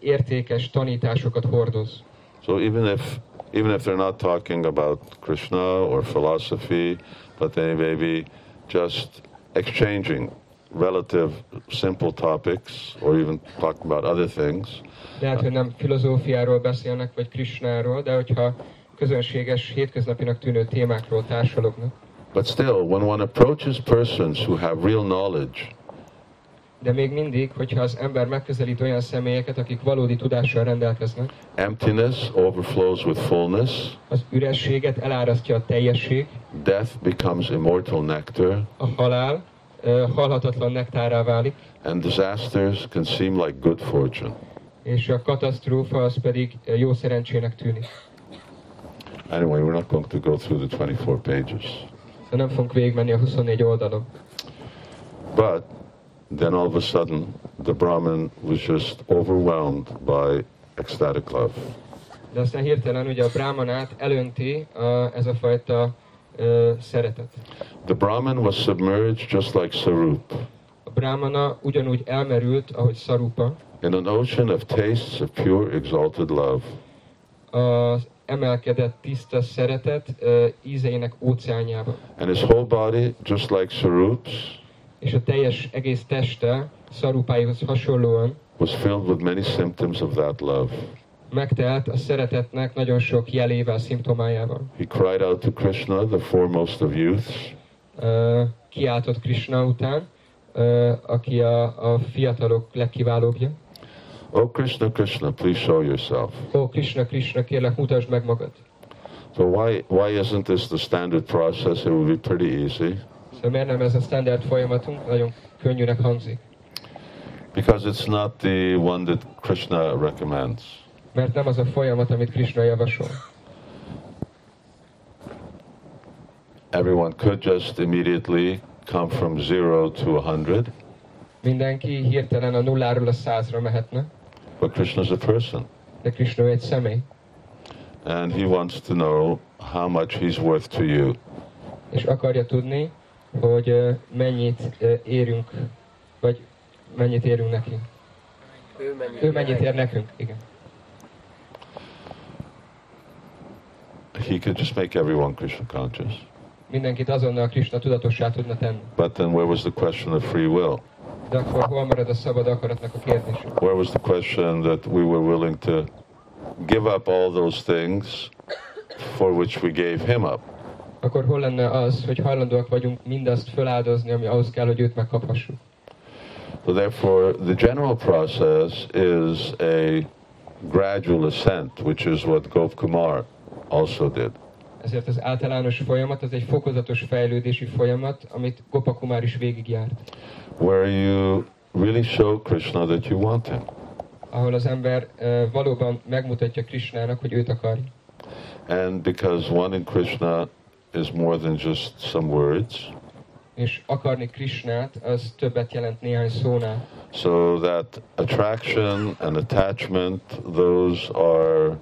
Speaker 2: értékes tanításokat hordoz.
Speaker 1: So even if even if they're not talking about Krishna or philosophy, but they may be just exchanging relative simple topics or even talking about other things,
Speaker 2: Lehet, hogy nem filozófiáról beszélnek, vagy Krishnáról, de hogyha közönséges, hétköznapinak tűnő témákról társalognak,
Speaker 1: but still, when one approaches persons who have real knowledge,
Speaker 2: de még mindig, hogyha az ember megközelít olyan személyeket, akik valódi tudással rendelkeznek,
Speaker 1: emptiness overflows with fullness,
Speaker 2: az ürességet elárasztja a teljesség,
Speaker 1: death becomes immortal nectar,
Speaker 2: a halál ö, halhatatlan nektárá válik,
Speaker 1: and disasters can seem like good fortune.
Speaker 2: és a katasztrófa az pedig jó szerencsének tűnik.
Speaker 1: Anyway, we're not going to go through the 24 pages.
Speaker 2: De nem fogunk végigmenni a 24 oldalon.
Speaker 1: But then all of a sudden, the Brahmin was just overwhelmed by ecstatic love.
Speaker 2: De aztán hirtelen ugye a brámanát elönti a, ez a fajta ö, szeretet.
Speaker 1: The Brahmin was submerged just like Sarup.
Speaker 2: A Brahmana ugyanúgy elmerült, ahogy Sarupa,
Speaker 1: in an ocean of tastes of pure exalted love.
Speaker 2: az emelkedett tiszta szeretet ízeinek óceánjába.
Speaker 1: And his whole body, just like Sarup's,
Speaker 2: És a teljes egész teste Sarupáihoz hasonlóan
Speaker 1: was filled with many symptoms of that love.
Speaker 2: megtelt a szeretetnek nagyon sok jelével, szimptomájával.
Speaker 1: He cried out to Krishna, the foremost of youths,
Speaker 2: Ö, kiáltott Krishna után, ö, aki a, a fiatalok legkiválóbbja.
Speaker 1: Oh Krishna, Krishna, please show yourself.
Speaker 2: Ó, Krishna, Krishna, kérlek, mutasd meg magad.
Speaker 1: So why why isn't this the standard process? It would be pretty easy.
Speaker 2: Szóval miért nem ez a standard folyamatunk? Nagyon könnyűnek hangzik.
Speaker 1: Because it's not the one that Krishna recommends.
Speaker 2: Mert nem az a folyamat, amit Krishna javasol.
Speaker 1: Everyone could just immediately come from zero to a hundred,
Speaker 2: Mindenki hirtelen a nulláról a százra mehetne,
Speaker 1: but Krishna's a person.
Speaker 2: de Krishna egy személy,
Speaker 1: And he wants to know how much he's worth to you.
Speaker 2: és akarja tudni, hogy mennyit érünk, vagy mennyit érünk neki.
Speaker 3: Ő mennyit,
Speaker 2: Ő mennyit ér nekünk? Igen.
Speaker 1: He could just make everyone Krishna conscious.
Speaker 2: Mindenkit azonnal Krishna tudatossá tudna tenni.
Speaker 1: But then where was the question of free will?
Speaker 2: De akkor hol marad a szabad akaratnak a kérdése?
Speaker 1: Where was the question that we were willing to give up all those things for which we gave him up?
Speaker 2: Akkor hol lenne az, hogy hajlandóak vagyunk mindazt feláldozni, ami ahhoz kell, hogy őt megkaphassuk?
Speaker 1: So therefore, the general process is a gradual ascent, which is what Gop Kumar also did.
Speaker 2: Ezért az általános folyamat az egy fokozatos fejlődési folyamat, amit Gopakumár is végigjárt.
Speaker 1: where you really show Krishna that you want him.
Speaker 2: Ahol az ember uh, valóban megmutatja Krishnának, hogy őt akarja.
Speaker 1: And because in Krishna is more than just some words,
Speaker 2: És akarni Krishnát, az többet jelent néhány szónál.
Speaker 1: so that attraction and attachment, those are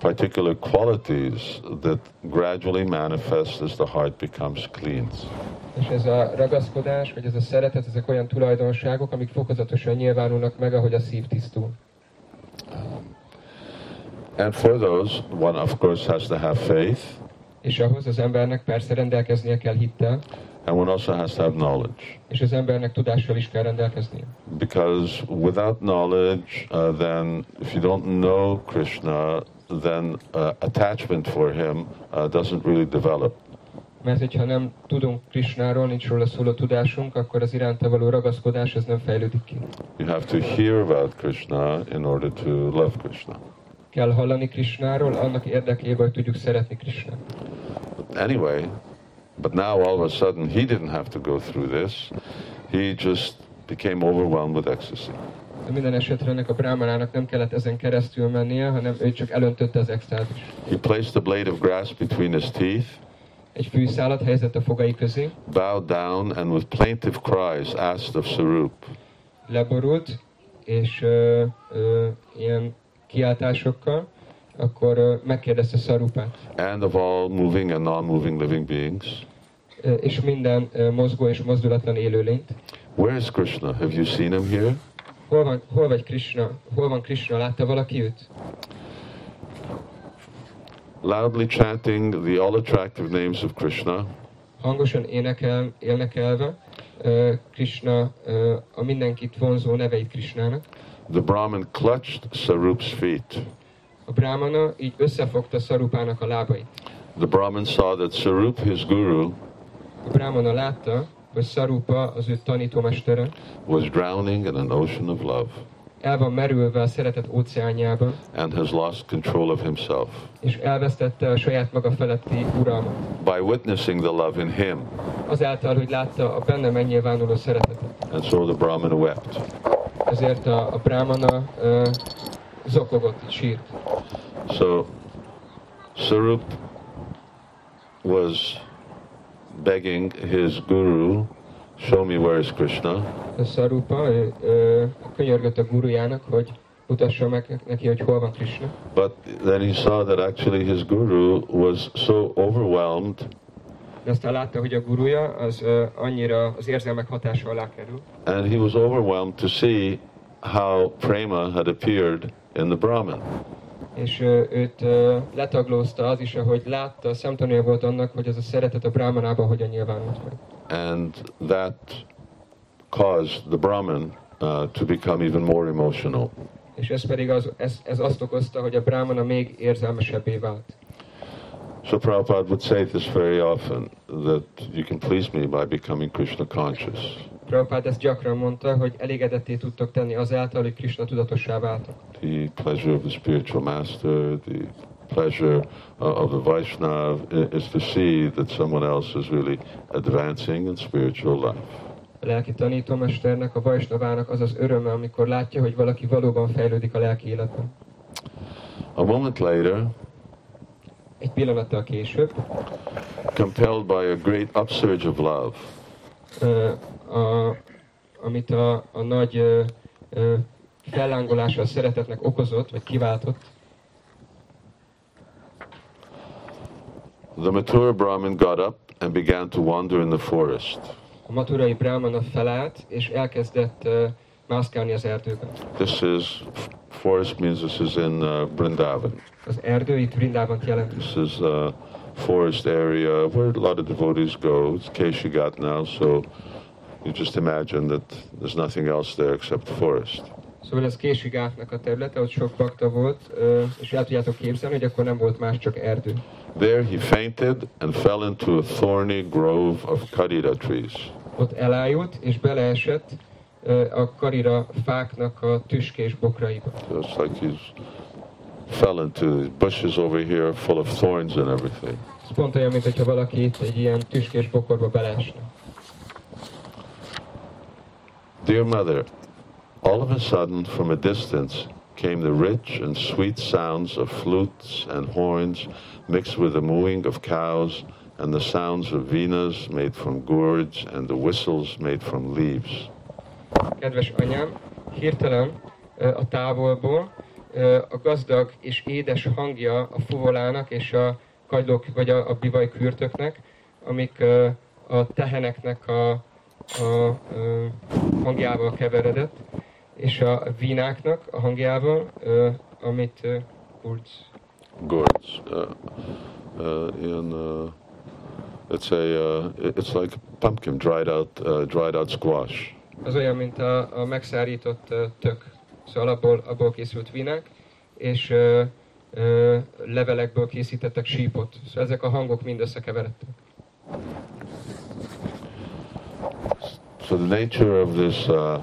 Speaker 1: particular qualities that gradually manifest as the heart becomes clean.
Speaker 2: És ez a ragaszkodás, vagy ez a szeretet, ezek olyan tulajdonságok, amik fokozatosan nyilvánulnak meg, ahogy a szív tisztul.
Speaker 1: And for those, one of course has to have faith,
Speaker 2: És ahhoz az embernek persze rendelkeznie kell hittel,
Speaker 1: and one also has to have knowledge.
Speaker 2: és az embernek tudással is kell rendelkeznie.
Speaker 1: Because without knowledge, uh, then if you don't know Krishna, then uh, attachment for him uh, doesn't really develop.
Speaker 2: Mert hogyha nem tudunk Krishnáról, nincs róla szóló tudásunk, akkor az iránta való ragaszkodás az nem fejlődik ki.
Speaker 1: You have to hear about Krishna in order to love Krishna.
Speaker 2: Kell hallani Krishnáról, annak érdekében, hogy tudjuk szeretni Krishnát.
Speaker 1: Anyway, but now all of a sudden he didn't have to go through this. He just became overwhelmed with ecstasy.
Speaker 2: De minden esetre ennek a brámanának nem kellett ezen keresztül mennie, hanem ő csak elöntötte az extázis.
Speaker 1: He placed a blade of grass between his teeth,
Speaker 2: Egy fűszálat helyezett a fogai közé,
Speaker 1: bowed down, and with plaintive cries asked of Sarup,
Speaker 2: leborult, és ö, ö, ilyen kiáltásokkal, akkor ö, megkérdezte Szarupát,
Speaker 1: and of all moving and non-moving living beings,
Speaker 2: ö, és minden ö, mozgó és mozdulatlan élőlényt.
Speaker 1: Where is Krishna? Have you seen him here?
Speaker 2: Hol van, hol vagy Krishna? Hol van Krishna? Látta valaki őt?
Speaker 1: Loudly chanting the all attractive names of Krishna,
Speaker 2: Hangosan énekel, énekelve ö, Krishna, ö, a mindenkit vonzó neveit Krishnának.
Speaker 1: the Brahmin clutched Sarup's feet.
Speaker 2: A brámana így összefogta Szarupának a lábait.
Speaker 1: The Brahmin saw that Sarup, his guru,
Speaker 2: A brámana látta, hogy Sarupa, az ő tanítómestere,
Speaker 1: was drowning in an ocean of love
Speaker 2: el van merülve a szeretet óceánjába,
Speaker 1: and has lost control of himself.
Speaker 2: és elvesztette a saját maga feletti uralmat.
Speaker 1: By witnessing the love in him,
Speaker 2: Azáltal, hogy látta a benne megnyilvánuló szeretetet.
Speaker 1: and so the Brahmin wept.
Speaker 2: Ezért a, a brámana uh, zokogott, sírt.
Speaker 1: So Sarup was begging his guru, Show me where is Krishna.
Speaker 2: Sarupa könyörgött a gurujának, hogy mutassa meg neki, hogy hol van Krishna.
Speaker 1: But then he saw that actually his guru was so overwhelmed
Speaker 2: de aztán látta, hogy a gurúja az annyira az érzelmek hatása alá kerül,
Speaker 1: And he was overwhelmed to see how prema had appeared in the Brahmin.
Speaker 2: És őt letaglózta az is, ahogy látta, szemtanúja volt annak, hogy ez a szeretet a brámanában hogyan nyilvánult meg.
Speaker 1: And that caused the Brahmin uh, to become even more emotional.
Speaker 2: És ez pedig az, ez, ez azt okozta, hogy a brámana még érzelmesebbé vált.
Speaker 1: So Prabhupada would say this very often, that you can please me by becoming Krishna conscious.
Speaker 2: Prabhupád ezt gyakran mondta, hogy elégedetté tudtok tenni azáltal, hogy Krishna tudatossá váltak.
Speaker 1: The pleasure of the spiritual master, the pleasure uh, of the Vaishnav is to see that someone else is really advancing in spiritual life.
Speaker 2: A lelki tanítómesternek, a Vajsnavának az az öröme, amikor látja, hogy valaki valóban fejlődik a lelki életben.
Speaker 1: A moment later,
Speaker 2: Egy pillanattal később,
Speaker 1: compelled by a great upsurge of love,
Speaker 2: a, amit a, a nagy ö, ö, fellángolása a szeretetnek okozott, vagy kiváltott,
Speaker 1: the mature Brahmin got up and began to wander in the forest.
Speaker 2: a maturai brahmana felállt, és elkezdett ö, mászkálni az erdőben.
Speaker 1: This is, forest means this is in uh, Vrindavan.
Speaker 2: Az erdő itt Vrindávant jelenti.
Speaker 1: This is a forest area where a lot of devotees go. It's Keshigat now, so you just imagine that there's nothing else there except forest.
Speaker 2: Szóval ez Késigátnak a területe, ott sok bakta volt, és el tudjátok képzelni, hogy akkor nem volt más, csak erdő.
Speaker 1: There he fainted and fell into a thorny grove of kadira trees.
Speaker 2: Ott elájult, és beleesett a karira fáknak a tüskés bokraiba.
Speaker 1: It's like he's fell into these bushes over here full of thorns and everything.
Speaker 2: Ez pont olyan, mint hogyha valaki itt egy ilyen tüskés bokorba beleesne.
Speaker 1: Dear mother, all of a sudden from a distance came the rich and sweet sounds of flutes and horns mixed with the mooing of cows and the sounds of venas made from gourds and the whistles made from leaves.
Speaker 2: Kedves anyám, hirtelen a távolból a gazdag és édes hangja a fuvolának és a kagylók vagy a, a bivaj kürtöknek, amik a teheneknek a, a hangjával keveredett, és a vínáknak a hangjával, amit kurc,
Speaker 1: Gourds. Uh, uh, in, uh, it's a, uh, it's like pumpkin, dried out, uh, dried out squash.
Speaker 2: Az olyan, mint a, a megszárított tök. Szóval abból, abból készült vínák, és ö, ö, levelekből készítettek sípot. Szóval ezek a hangok mind összekeveredtek.
Speaker 1: So the nature of this uh,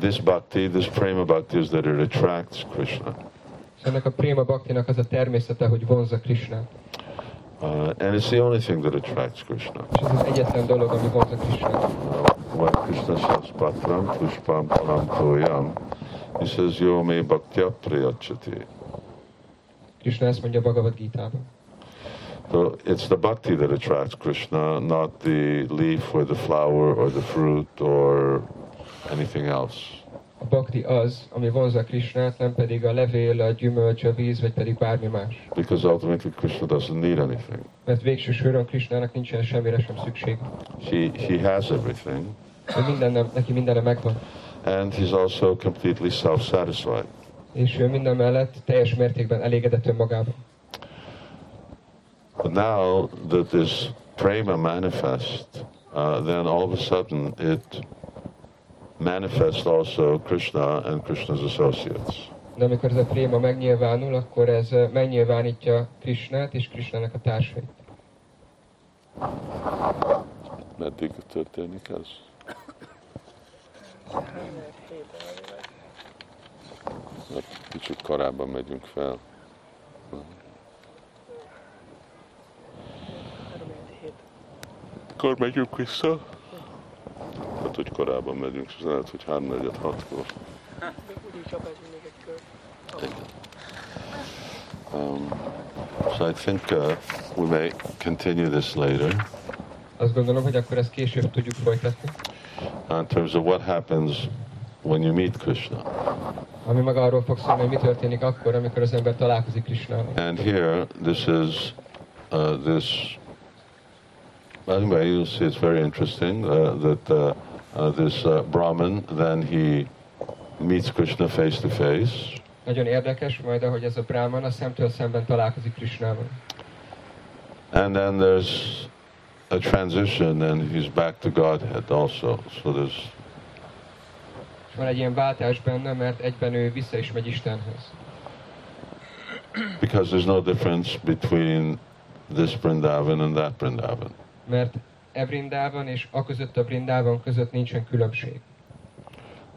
Speaker 1: this bhakti, this prema bhakti, is that it attracts Krishna,
Speaker 2: És ennek a préma baktinak az a természete, hogy vonzza Krishnát.
Speaker 1: Uh, and it's the only thing that attracts Krishna.
Speaker 2: És ez az egyetlen dolog, ami vonzza Krishnát.
Speaker 1: Uh, when Krishna says patram pushpam pram toyam, he says yo me bhaktya priyachati.
Speaker 2: Krishna ezt mondja Bhagavad Gita-ban.
Speaker 1: So it's the bhakti that attracts Krishna, not the leaf or the flower or the fruit or anything else.
Speaker 2: A bakti az, ami vonzza Krishnát, nem pedig a levél, a gyümölcs, a víz, vagy pedig bármi más.
Speaker 1: Because ultimately Krishna doesn't need anything.
Speaker 2: Mert végső soron Krishnának nincsen semmire sem szükség.
Speaker 1: He, he has everything,
Speaker 2: Ő minden, neki mindenre megvan.
Speaker 1: and he's also completely self-satisfied.
Speaker 2: És ő minden mellett teljes mértékben elégedett önmagában.
Speaker 1: But now that this prema manifests, uh, then all of a sudden it manifests also Krishna and Krishna's associates.
Speaker 2: De amikor ez a préma megnyilvánul, akkor ez ö, megnyilvánítja Krishnát és Krishnának a társait.
Speaker 1: Meddig történik ez? Hát Kicsit korábban megyünk fel. Akkor megyünk vissza? Hát, hogy korábban megyünk, és lehet, hogy 3 4 6
Speaker 3: Úgyis csapásunk még egy kör.
Speaker 1: Um, so I think uh, we may continue this later
Speaker 2: Azt gondolom, hogy akkor ezt később tudjuk folytatni.
Speaker 1: uh, in terms of what happens when you meet Krishna.
Speaker 2: Ami meg arról fog szólni, hogy mi történik akkor, amikor az ember találkozik Krishnával.
Speaker 1: And here, this is uh, this Anyway, you'll see it's very interesting uh, that uh, uh, this uh, Brahmin then he meets Krishna face to face,
Speaker 2: Nagyon érdekes majd, ahogy ez a Brahman a szemtől szemben találkozik Krishnával.
Speaker 1: and then there's a transition, and he's back to Godhead also. So there's
Speaker 2: És van egy ilyen váltás benne, mert egyben ő vissza is megy Istenhez.
Speaker 1: because there's no difference between this Vrindavan and that Vrindavan.
Speaker 2: Mert e és a között a Vrindában között nincsen különbség.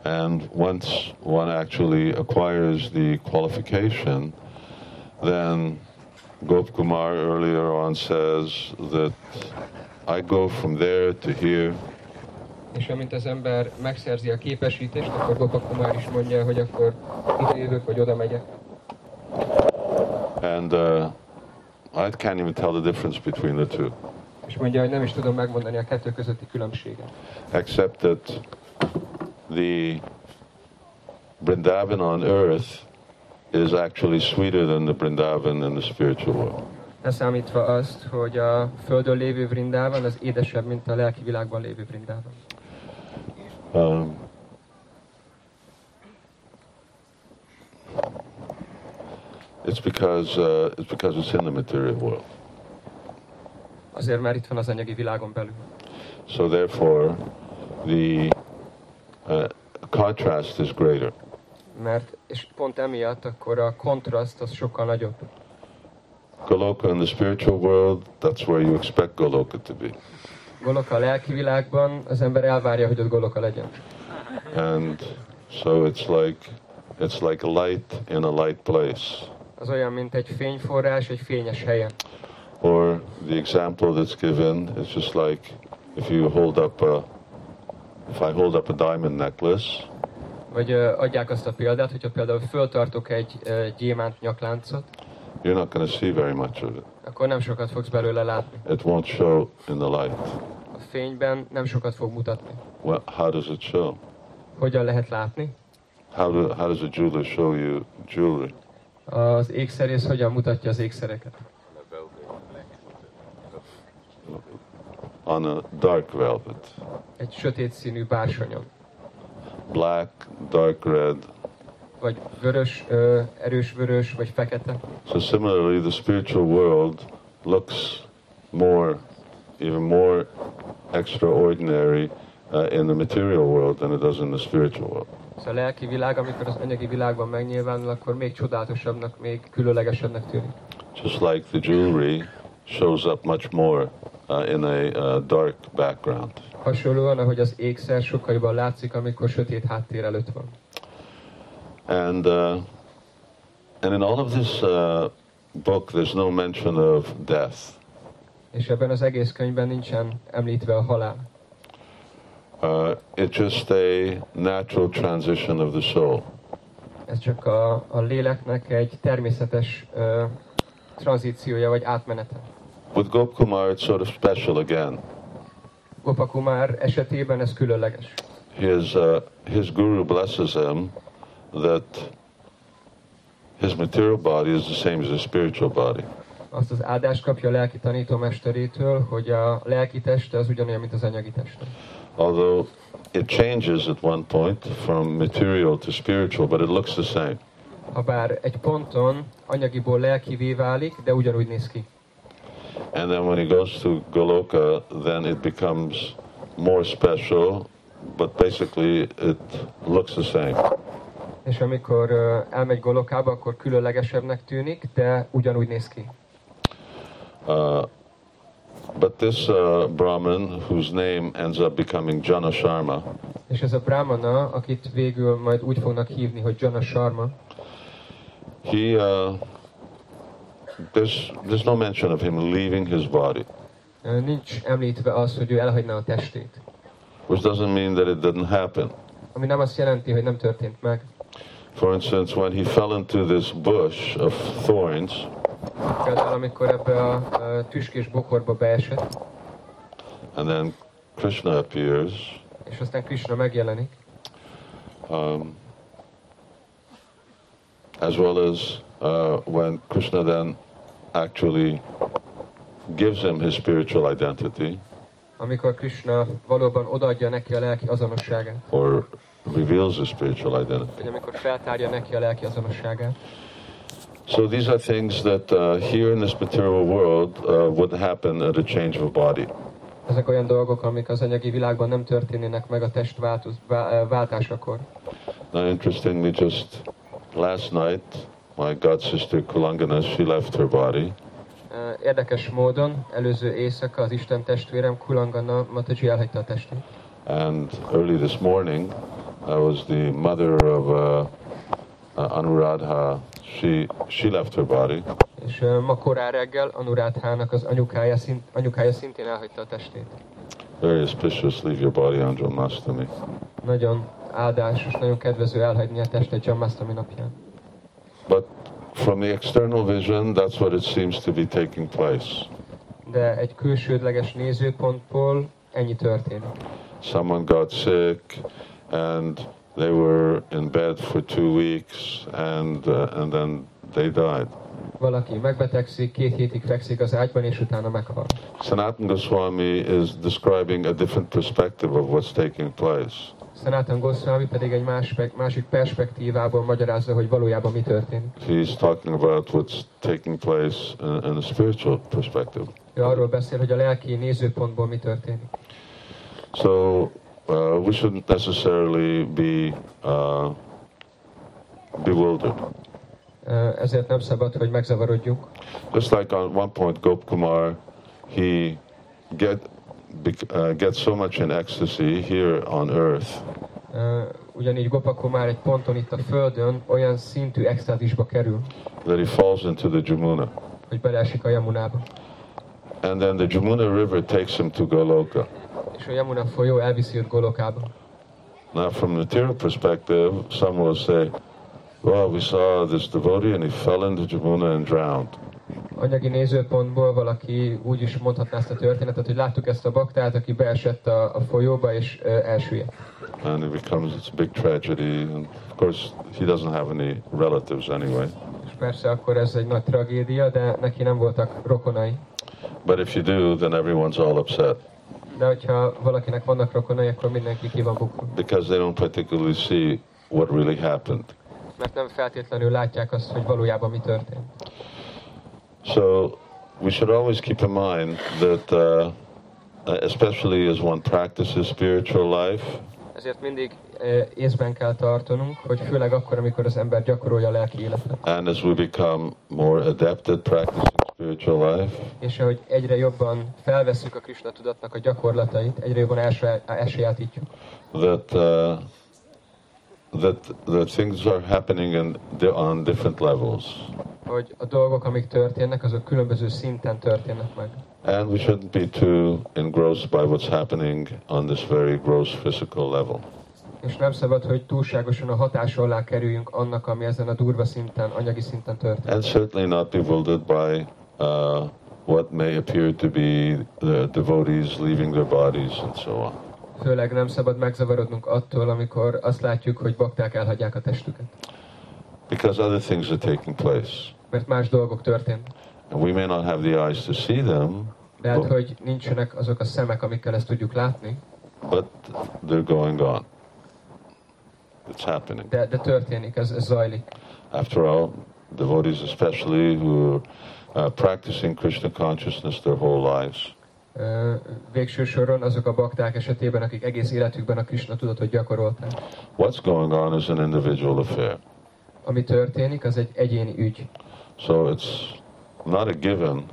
Speaker 1: And once one actually acquires the qualification, then Gopkumar earlier on says that I go from there to here,
Speaker 2: És amint az ember megszerzi a képesítést, akkor Gopakumár is mondja, hogy akkor ide jövök, vagy oda megyek.
Speaker 1: and uh, I can't even tell the difference between the two,
Speaker 2: És mondja, hogy nem is tudom megmondani a kettő közötti különbséget.
Speaker 1: except that the Vrindavan on earth is actually sweeter than the Vrindavan in the spiritual world.
Speaker 2: Leszámítva azt, hogy a Földön lévő Vrindában az édesebb, mint a lelki világban lévő Vrindában.
Speaker 1: Um, it's because uh, it's because it's in the material world.
Speaker 2: Azért, mert itt van az anyagi világon belül.
Speaker 1: So therefore, the uh, contrast is greater.
Speaker 2: Mert, és pont emiatt akkor a kontraszt az sokkal nagyobb.
Speaker 1: Goloka in the spiritual world, that's where you expect Goloka to be,
Speaker 2: Goloka a lelki világban, az ember elvárja, hogy ott Goloka legyen.
Speaker 1: and so it's like it's like a light in a light place.
Speaker 2: Az olyan, mint egy fényforrás egy fényes helyen.
Speaker 1: Or the example that's given is just like if you hold up a if I hold up a diamond necklace,
Speaker 2: Vagy ö, adják azt a példát, hogyha például föltartok egy ö, gyémánt nyakláncot,
Speaker 1: you're not going to see very much of it.
Speaker 2: akkor nem sokat fogsz belőle látni.
Speaker 1: It won't show in the light.
Speaker 2: A fényben nem sokat fog mutatni.
Speaker 1: Well, how does it show?
Speaker 2: Hogyan lehet látni?
Speaker 1: How, do, how does a jeweler show you jewelry?
Speaker 2: Az ékszerész hogyan mutatja az ékszereket?
Speaker 1: On a dark velvet.
Speaker 2: Egy sötét színű bársonyon.
Speaker 1: Black, dark red.
Speaker 2: Vagy vörös, ö, erős vörös, vagy fekete.
Speaker 1: So similarly, the spiritual world looks more, even more extraordinary uh, in the material world than it does in the spiritual world.
Speaker 2: Szóval a lelki világ, amikor az anyagi világban megnyilvánul, akkor még csodálatosabbnak, még különlegesebbnek tűnik.
Speaker 1: Just like the jewelry shows up much more uh, in a uh, dark background.
Speaker 2: Hasonlóan, ahogy az ékszer sokkal jobban látszik, amikor sötét háttér előtt van.
Speaker 1: And uh, and in all of this uh, book, there's no mention of death.
Speaker 2: És ebben az egész könyvben nincsen említve a halál.
Speaker 1: Uh, it's just a natural transition of the soul.
Speaker 2: Ez csak a, a léleknek egy természetes ö, tranzíciója vagy átmenete.
Speaker 1: With Gopkumar, it's sort of special again.
Speaker 2: Gopakumár esetében ez különleges.
Speaker 1: His uh, his guru blesses him that his material body is the same as his spiritual body.
Speaker 2: Azt az áldást kapja a lelki tanítómesterétől, hogy a lelki teste az ugyanolyan, mint az anyagi teste.
Speaker 1: Although it changes at one point from material to spiritual, but it looks the same.
Speaker 2: Habár egy ponton anyagiból lelkivé válik, de ugyanúgy néz ki.
Speaker 1: And then when he goes to Goloka, then it becomes more special, but basically it looks the same.
Speaker 2: És amikor elmegy Golokába, akkor különlegesebbnek tűnik, de ugyanúgy néz ki.
Speaker 1: Uh, but this uh, Brahmin, whose name ends up becoming Jana Sharma,
Speaker 2: És ez a brahmana, akit végül majd úgy fognak hívni, hogy Jana Sharma,
Speaker 1: he uh, there's there's no mention of him leaving his body,
Speaker 2: nincs említve az, hogy ő elhagyná a testét.
Speaker 1: which doesn't mean that it didn't happen.
Speaker 2: Ami nem azt jelenti, hogy nem történt meg.
Speaker 1: For instance, when he fell into this bush of thorns,
Speaker 2: Például amikor ebbe a, a tüskés bokorba beesett,
Speaker 1: and then Krishna appears,
Speaker 2: és aztán Krishna megjelenik,
Speaker 1: um, as well as uh, when Krishna then actually gives him his spiritual identity,
Speaker 2: amikor Krishna valóban odaadja neki a lelki azonosságát,
Speaker 1: or reveals his spiritual identity.
Speaker 2: vagy amikor feltárja neki a lelki azonosságát.
Speaker 1: So these are things that uh, here in this material world uh, would happen at a change of body.
Speaker 2: Ezek olyan dolgok, amik az anyagi világban nem történnének meg a test változ, vá- eh, váltásakor.
Speaker 1: Now, interestingly, just last night, my god sister Kulangana, she left her body,
Speaker 2: Érdekes módon, előző éjszaka az Isten testvérem Kulangana Mataji elhagyta a testét.
Speaker 1: and early this morning, I was the mother of uh, uh, Anuradha. She she left her body,
Speaker 2: És ma korán reggel Anuráthának az anyukája, szint, anyukája szintén elhagyta a testét.
Speaker 1: very auspicious. Leave your body on Janmashtami.
Speaker 2: Nagyon áldásos, nagyon kedvező elhagyni a testet Jammasztami napján.
Speaker 1: But from the external vision, that's what it seems to be taking place.
Speaker 2: De egy külsődleges nézőpontból ennyi történik.
Speaker 1: Someone got sick, and they were in bed for two weeks, and uh, and then they died.
Speaker 2: Valaki megbetegszik, két hétig fekszik az ágyban, és utána meghal.
Speaker 1: Sanatana Goswami is describing a different perspective of what's taking place.
Speaker 2: Sanatan Goswami pedig egy más, másik perspektívából magyarázza, hogy valójában mi történik.
Speaker 1: He's talking about what's taking place in, in a spiritual perspective.
Speaker 2: Ő arról beszél, hogy a lelki nézőpontból mi történik.
Speaker 1: So uh, we shouldn't necessarily be uh, bewildered.
Speaker 2: Ö, Ezért nem szabad, hogy megzavarodjunk.
Speaker 1: Just like on one point, Gopkumar, he get uh, gets so much in ecstasy here on earth
Speaker 2: Ö, Ugyanígy Gopakumár egy ponton itt a Földön olyan szintű extázisba kerül,
Speaker 1: that he falls into the Jamuna.
Speaker 2: hogy beleesik a Yamunába.
Speaker 1: And then the Jamuna River takes him to Goloka.
Speaker 2: És a Yamuna folyó elviszi őt Golokába.
Speaker 1: Now, from the material perspective, some will say, well, we saw this devotee and he fell into Jamuna and drowned.
Speaker 2: Anyagi nézőpontból valaki úgy is mondhatná ezt a történetet, hogy láttuk ezt a baktát, aki beesett a, a folyóba és ö, elsüllyedt.
Speaker 1: And it becomes, it's a big tragedy. And of course, he doesn't have any relatives anyway.
Speaker 2: És persze akkor ez egy nagy tragédia, de neki nem voltak rokonai.
Speaker 1: But if you do, then everyone's all upset
Speaker 2: De hogyha valakinek vannak rokonai, akkor mindenki ki van bukva.
Speaker 1: because they don't particularly see what really happened.
Speaker 2: Mert nem feltétlenül látják azt, hogy valójában mi történt.
Speaker 1: So we should always keep in mind that, uh, especially as one practices spiritual life,
Speaker 2: Ezért mindig ö, észben kell tartanunk, hogy főleg akkor, amikor az ember gyakorolja a lelki életet.
Speaker 1: and as we become more adept at practicing spiritual life,
Speaker 2: És ahogy egyre jobban felveszünk a Krishna tudatnak a gyakorlatait, egyre jobban elsajá- elsajátítjuk,
Speaker 1: that uh, that that things are happening in, on different levels,
Speaker 2: hogy a dolgok, amik történnek, azok különböző szinten történnek meg.
Speaker 1: and we shouldn't be too engrossed by what's happening on this very gross physical level.
Speaker 2: És nem szabad, hogy túlságosan a hatás alá kerüljünk annak, ami ezen a durva szinten, anyagi szinten történik.
Speaker 1: and certainly not bewildered by uh, what may appear to be the devotees leaving their bodies and so on.
Speaker 2: Főleg nem szabad megzavarodnunk attól, amikor azt látjuk, hogy bakták elhagyják a testüket.
Speaker 1: Because other things are taking place.
Speaker 2: Mert más dolgok történnek.
Speaker 1: And we may not have the eyes to see them,
Speaker 2: Lehet,
Speaker 1: but,
Speaker 2: hogy nincsenek azok a szemek, amikkel ezt tudjuk látni,
Speaker 1: but they're going on. It's happening.
Speaker 2: de, de történik, ez, ez zajlik.
Speaker 1: After all, devotees especially who are uh, practicing Krishna consciousness their whole lives,
Speaker 2: Végső soron azok a bakták esetében, akik egész életükben a Krishna tudatot gyakorolták.
Speaker 1: what's going on is an individual affair.
Speaker 2: Ami történik, az egy egyéni ügy.
Speaker 1: So it's not a given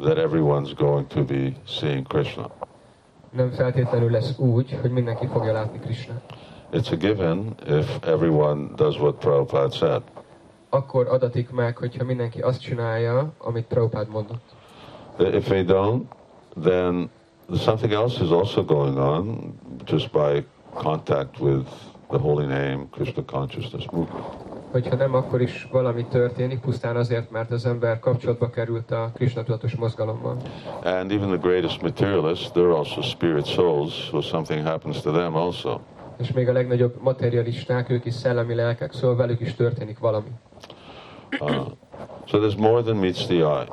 Speaker 1: that everyone's going to be seeing Krishna.
Speaker 2: Nem feltétlenül lesz úgy, hogy mindenki fogja látni Krishna.
Speaker 1: It's a given if everyone does what Prabhupada said.
Speaker 2: Akkor adatik meg, hogyha mindenki azt csinálja, amit Prabhupád mondott.
Speaker 1: If they don't, then something else is also going on just by contact with the holy name, Krishna consciousness movement.
Speaker 2: Hogyha nem, akkor is valami történik, pusztán azért, mert az ember kapcsolatba került a Krishna tudatos mozgalommal.
Speaker 1: And even the greatest materialists, they're also spirit souls, so something happens to them also.
Speaker 2: És még a legnagyobb materialisták, ők is szellemi lelkek, szóval velük is történik valami.
Speaker 1: Uh, so there's more than meets the eye.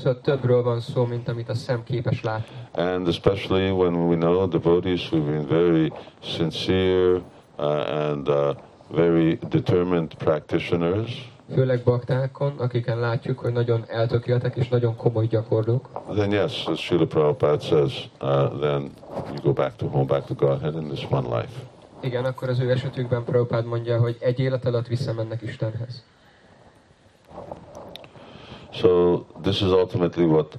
Speaker 2: Szóval többről van szó, mint amit a szem képes látni.
Speaker 1: And especially when we know devotees who've been very sincere uh, and uh, very determined practitioners,
Speaker 2: Főleg baktákon, akiken látjuk, hogy nagyon eltökéltek és nagyon komoly gyakorlók.
Speaker 1: then yes, as Srila Prabhupada says, uh, then you go back to home, back to Godhead in this one life.
Speaker 2: Igen, akkor az ő esetükben Prabhupád mondja, hogy egy élet alatt visszamennek Istenhez.
Speaker 1: So this is ultimately what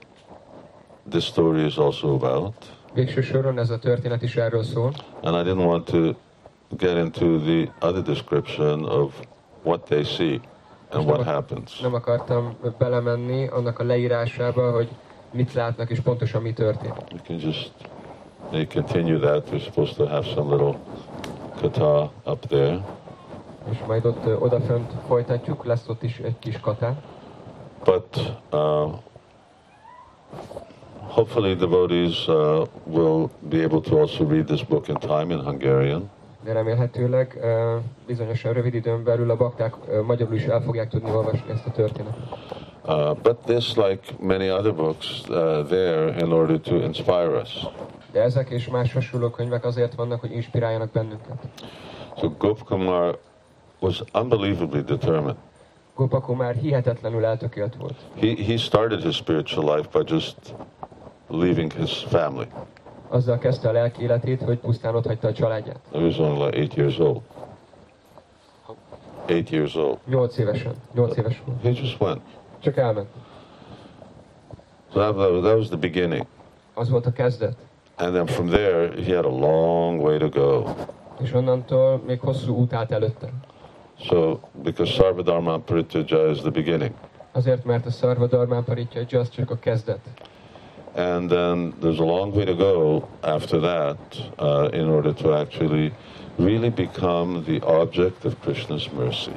Speaker 1: this story is also about.
Speaker 2: Végső soron ez a történet is erről szól,
Speaker 1: And I didn't want to get into the other description of what they see and what happens.
Speaker 2: nem akartam belemenni annak a leírásába, hogy mit látnak és pontosan mi történik.
Speaker 1: You can just they continue that. We're supposed to have some little kata up there.
Speaker 2: És majd ott odafönt folytatjuk, lesz ott is egy kis katá.
Speaker 1: But uh, hopefully devotees uh, will be able to also read this book in time in Hungarian.
Speaker 2: de remélhetőleg ö, bizonyosan rövid időn belül a bakták ö, magyarul is el fogják tudni olvasni ezt a történetet.
Speaker 1: Uh, but this, like many other books, uh, there in order to inspire us.
Speaker 2: De ezek és más hasonló könyvek azért vannak, hogy inspiráljanak bennünket.
Speaker 1: So Gopkumar was unbelievably determined.
Speaker 2: Gopako már hihetetlenül eltökélt volt.
Speaker 1: He, he started his spiritual life by just leaving his family.
Speaker 2: Azzal kezdte a lelki életét, hogy pusztán ott hagyta a családját.
Speaker 1: He was only like eight years old. Eight years old.
Speaker 2: Nyolc évesen. Nyolc éves volt.
Speaker 1: He just went.
Speaker 2: Csak elment.
Speaker 1: So that, that was the beginning.
Speaker 2: Az volt a kezdet.
Speaker 1: And then from there, he had a long way to go.
Speaker 2: És onnantól még hosszú út állt előtte.
Speaker 1: So, because Sarvadharma Paritaja is the beginning.
Speaker 2: Azért, mert a Szarva Dharmán Paritja az csak a kezdet.
Speaker 1: And then there's a long way to go after that uh, in order to actually really become the object of Krishna's mercy.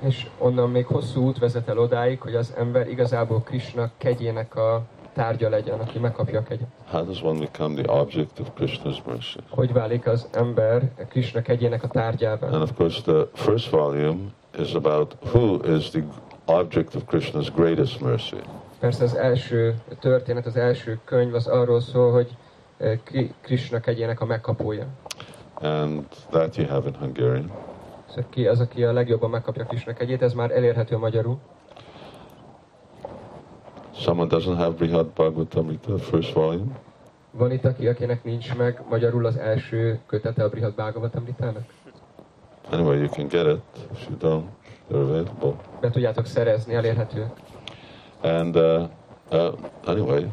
Speaker 2: És onnan még hosszú út vezet el odáig, hogy az ember igazából Krishna kegyének a tárgya legyen, aki megkapja a kegyet.
Speaker 1: How does one become the object of Krishna's mercy?
Speaker 2: Hogy válik az ember Krishna kegyének a tárgyává?
Speaker 1: And of course, the first volume is about who is the object of Krishna's greatest mercy.
Speaker 2: Persze az első történet, az első könyv az arról szól, hogy eh, Ki- Krishna kegyének a megkapója.
Speaker 1: And that you have in Hungarian.
Speaker 2: Szóval ki az, aki a legjobban megkapja Krishna kegyét, ez már elérhető magyarul.
Speaker 1: Someone doesn't have Brihad Bhagavatamrita, first volume.
Speaker 2: Van itt, aki, akinek nincs meg magyarul az első kötete a Brihad Bhagavatamritának?
Speaker 1: Anyway, you can get it. If you don't, they're available.
Speaker 2: Be tudjátok szerezni, elérhető.
Speaker 1: And uh, uh, anyway,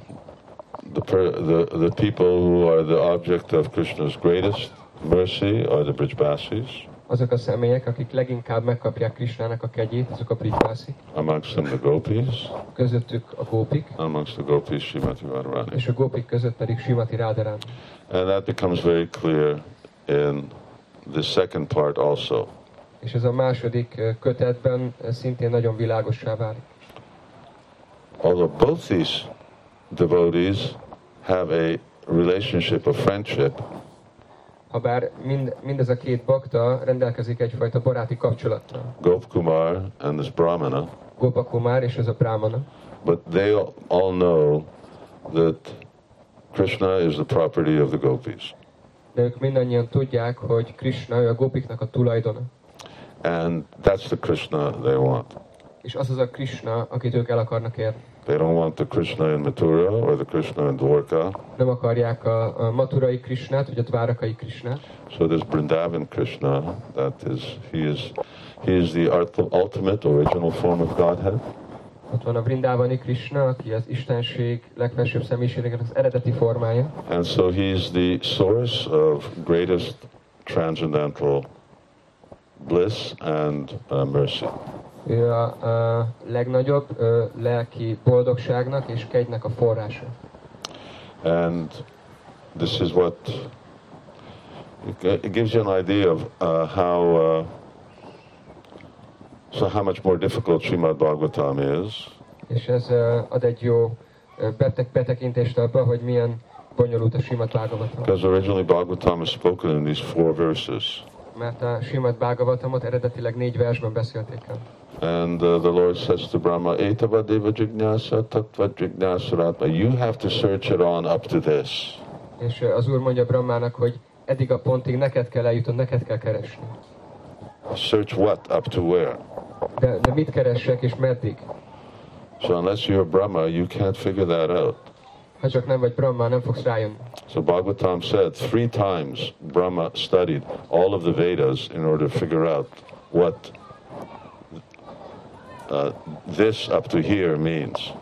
Speaker 1: the, per, the the people who are the object of Krishna's greatest mercy are the Brijbasis,
Speaker 2: Azok a személyek, akik leginkább megkapják Krishnának a kegyét, azok a Britpászik,
Speaker 1: amongst them the Gopis,
Speaker 2: közöttük a gópik,
Speaker 1: amongst the Gopis Srimati Radharani.
Speaker 2: és a gópik között pedig Simati Rádarán.
Speaker 1: And that becomes very clear in the second part also.
Speaker 2: És ez a második ö, kötetben ö, szintén nagyon világossá válik.
Speaker 1: Although both these devotees have a relationship of friendship,
Speaker 2: Habár mind, mindez a két bakta rendelkezik egyfajta baráti kapcsolattal.
Speaker 1: Gopkumar and this Brahmana,
Speaker 2: Gopakumár és ez a Brahmana.
Speaker 1: but they all know that Krishna is the property of the gopis.
Speaker 2: De ők mindannyian tudják, hogy Krishna ő a gópiknak a tulajdona.
Speaker 1: And that's the Krishna they want.
Speaker 2: És az az a Krishna, akit ők el akarnak érni.
Speaker 1: They don't want the Krishna in Mathura or the Krishna in Dwarka.
Speaker 2: Nem akarják a, a maturai Krishnát, vagy a dvárakai Krishnát.
Speaker 1: So this Vrindavan Krishna, that is, he is, he is the ultimate original form of Godhead.
Speaker 2: Ott van a Vrindávani Krishna, aki az Istenség legfelsőbb személyiségének az eredeti formája.
Speaker 1: And so he's the source of greatest transcendental bliss and uh, mercy.
Speaker 2: Ő a, a legnagyobb ö, lelki boldogságnak és kegynek a forrása.
Speaker 1: And this is what it gives you an idea of uh, how uh, so how much more difficult Srimad Bhagavatam is.
Speaker 2: És ez ö, ad egy jó betek, betekintést abba, hogy milyen bonyolult a Simad Bhagavatam.
Speaker 1: Because originally Bhagavatam is spoken in these four verses.
Speaker 2: Mert a Simad Bhagavatamot eredetileg négy versben beszélték el.
Speaker 1: And uh, the Lord says to Brahma, Etava Deva Jignasa Tattva Jignasaratma. You have to search it on up to this.
Speaker 2: És ö, az Úr mondja Brahmának, hogy eddig a pontig neked kell eljutnod, neked kell keresni.
Speaker 1: Search what? Up to where?
Speaker 2: De, de mit keressek és meddig?
Speaker 1: So unless you're Brahma, you can't figure that out.
Speaker 2: Ha csak nem vagy Brahma, nem fogsz rájönni.
Speaker 1: So Bhagavatam said three times Brahma studied all of the Vedas in order to figure out what uh, this up to here means.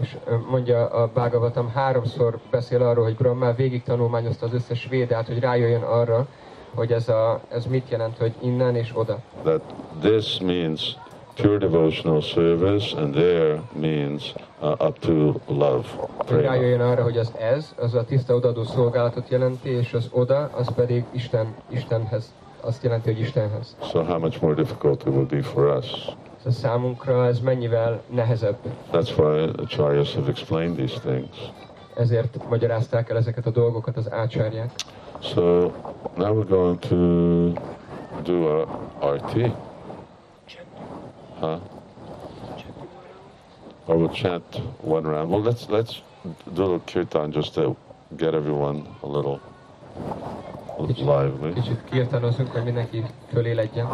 Speaker 2: És mondja a Bhagavatam, háromszor beszél arról, hogy Brahma végig tanulmányozta az összes védát, hogy rájöjjön arra, hogy ez, a, ez mit jelent, hogy innen és oda.
Speaker 1: That this means pure devotional service, and there means uh, up to love. Prema.
Speaker 2: rájöjjön arra, hogy az ez, az a tiszta odaadó szolgálatot jelenti, és az oda, az pedig Isten, Istenhez, azt jelenti, hogy Istenhez.
Speaker 1: So how much more difficult it will be for us.
Speaker 2: Ez számunkra ez mennyivel nehezebb.
Speaker 1: That's why acharyas have explained these things.
Speaker 2: Ezért magyarázták el ezeket a dolgokat az ácsárják.
Speaker 1: So now we're going to do a RT. Huh? Or we'll chant one round. Well, let's let's do a little kirtan just to get everyone a little lively.
Speaker 2: Kicsit kirtanozunk, hogy mindenki föléledjen.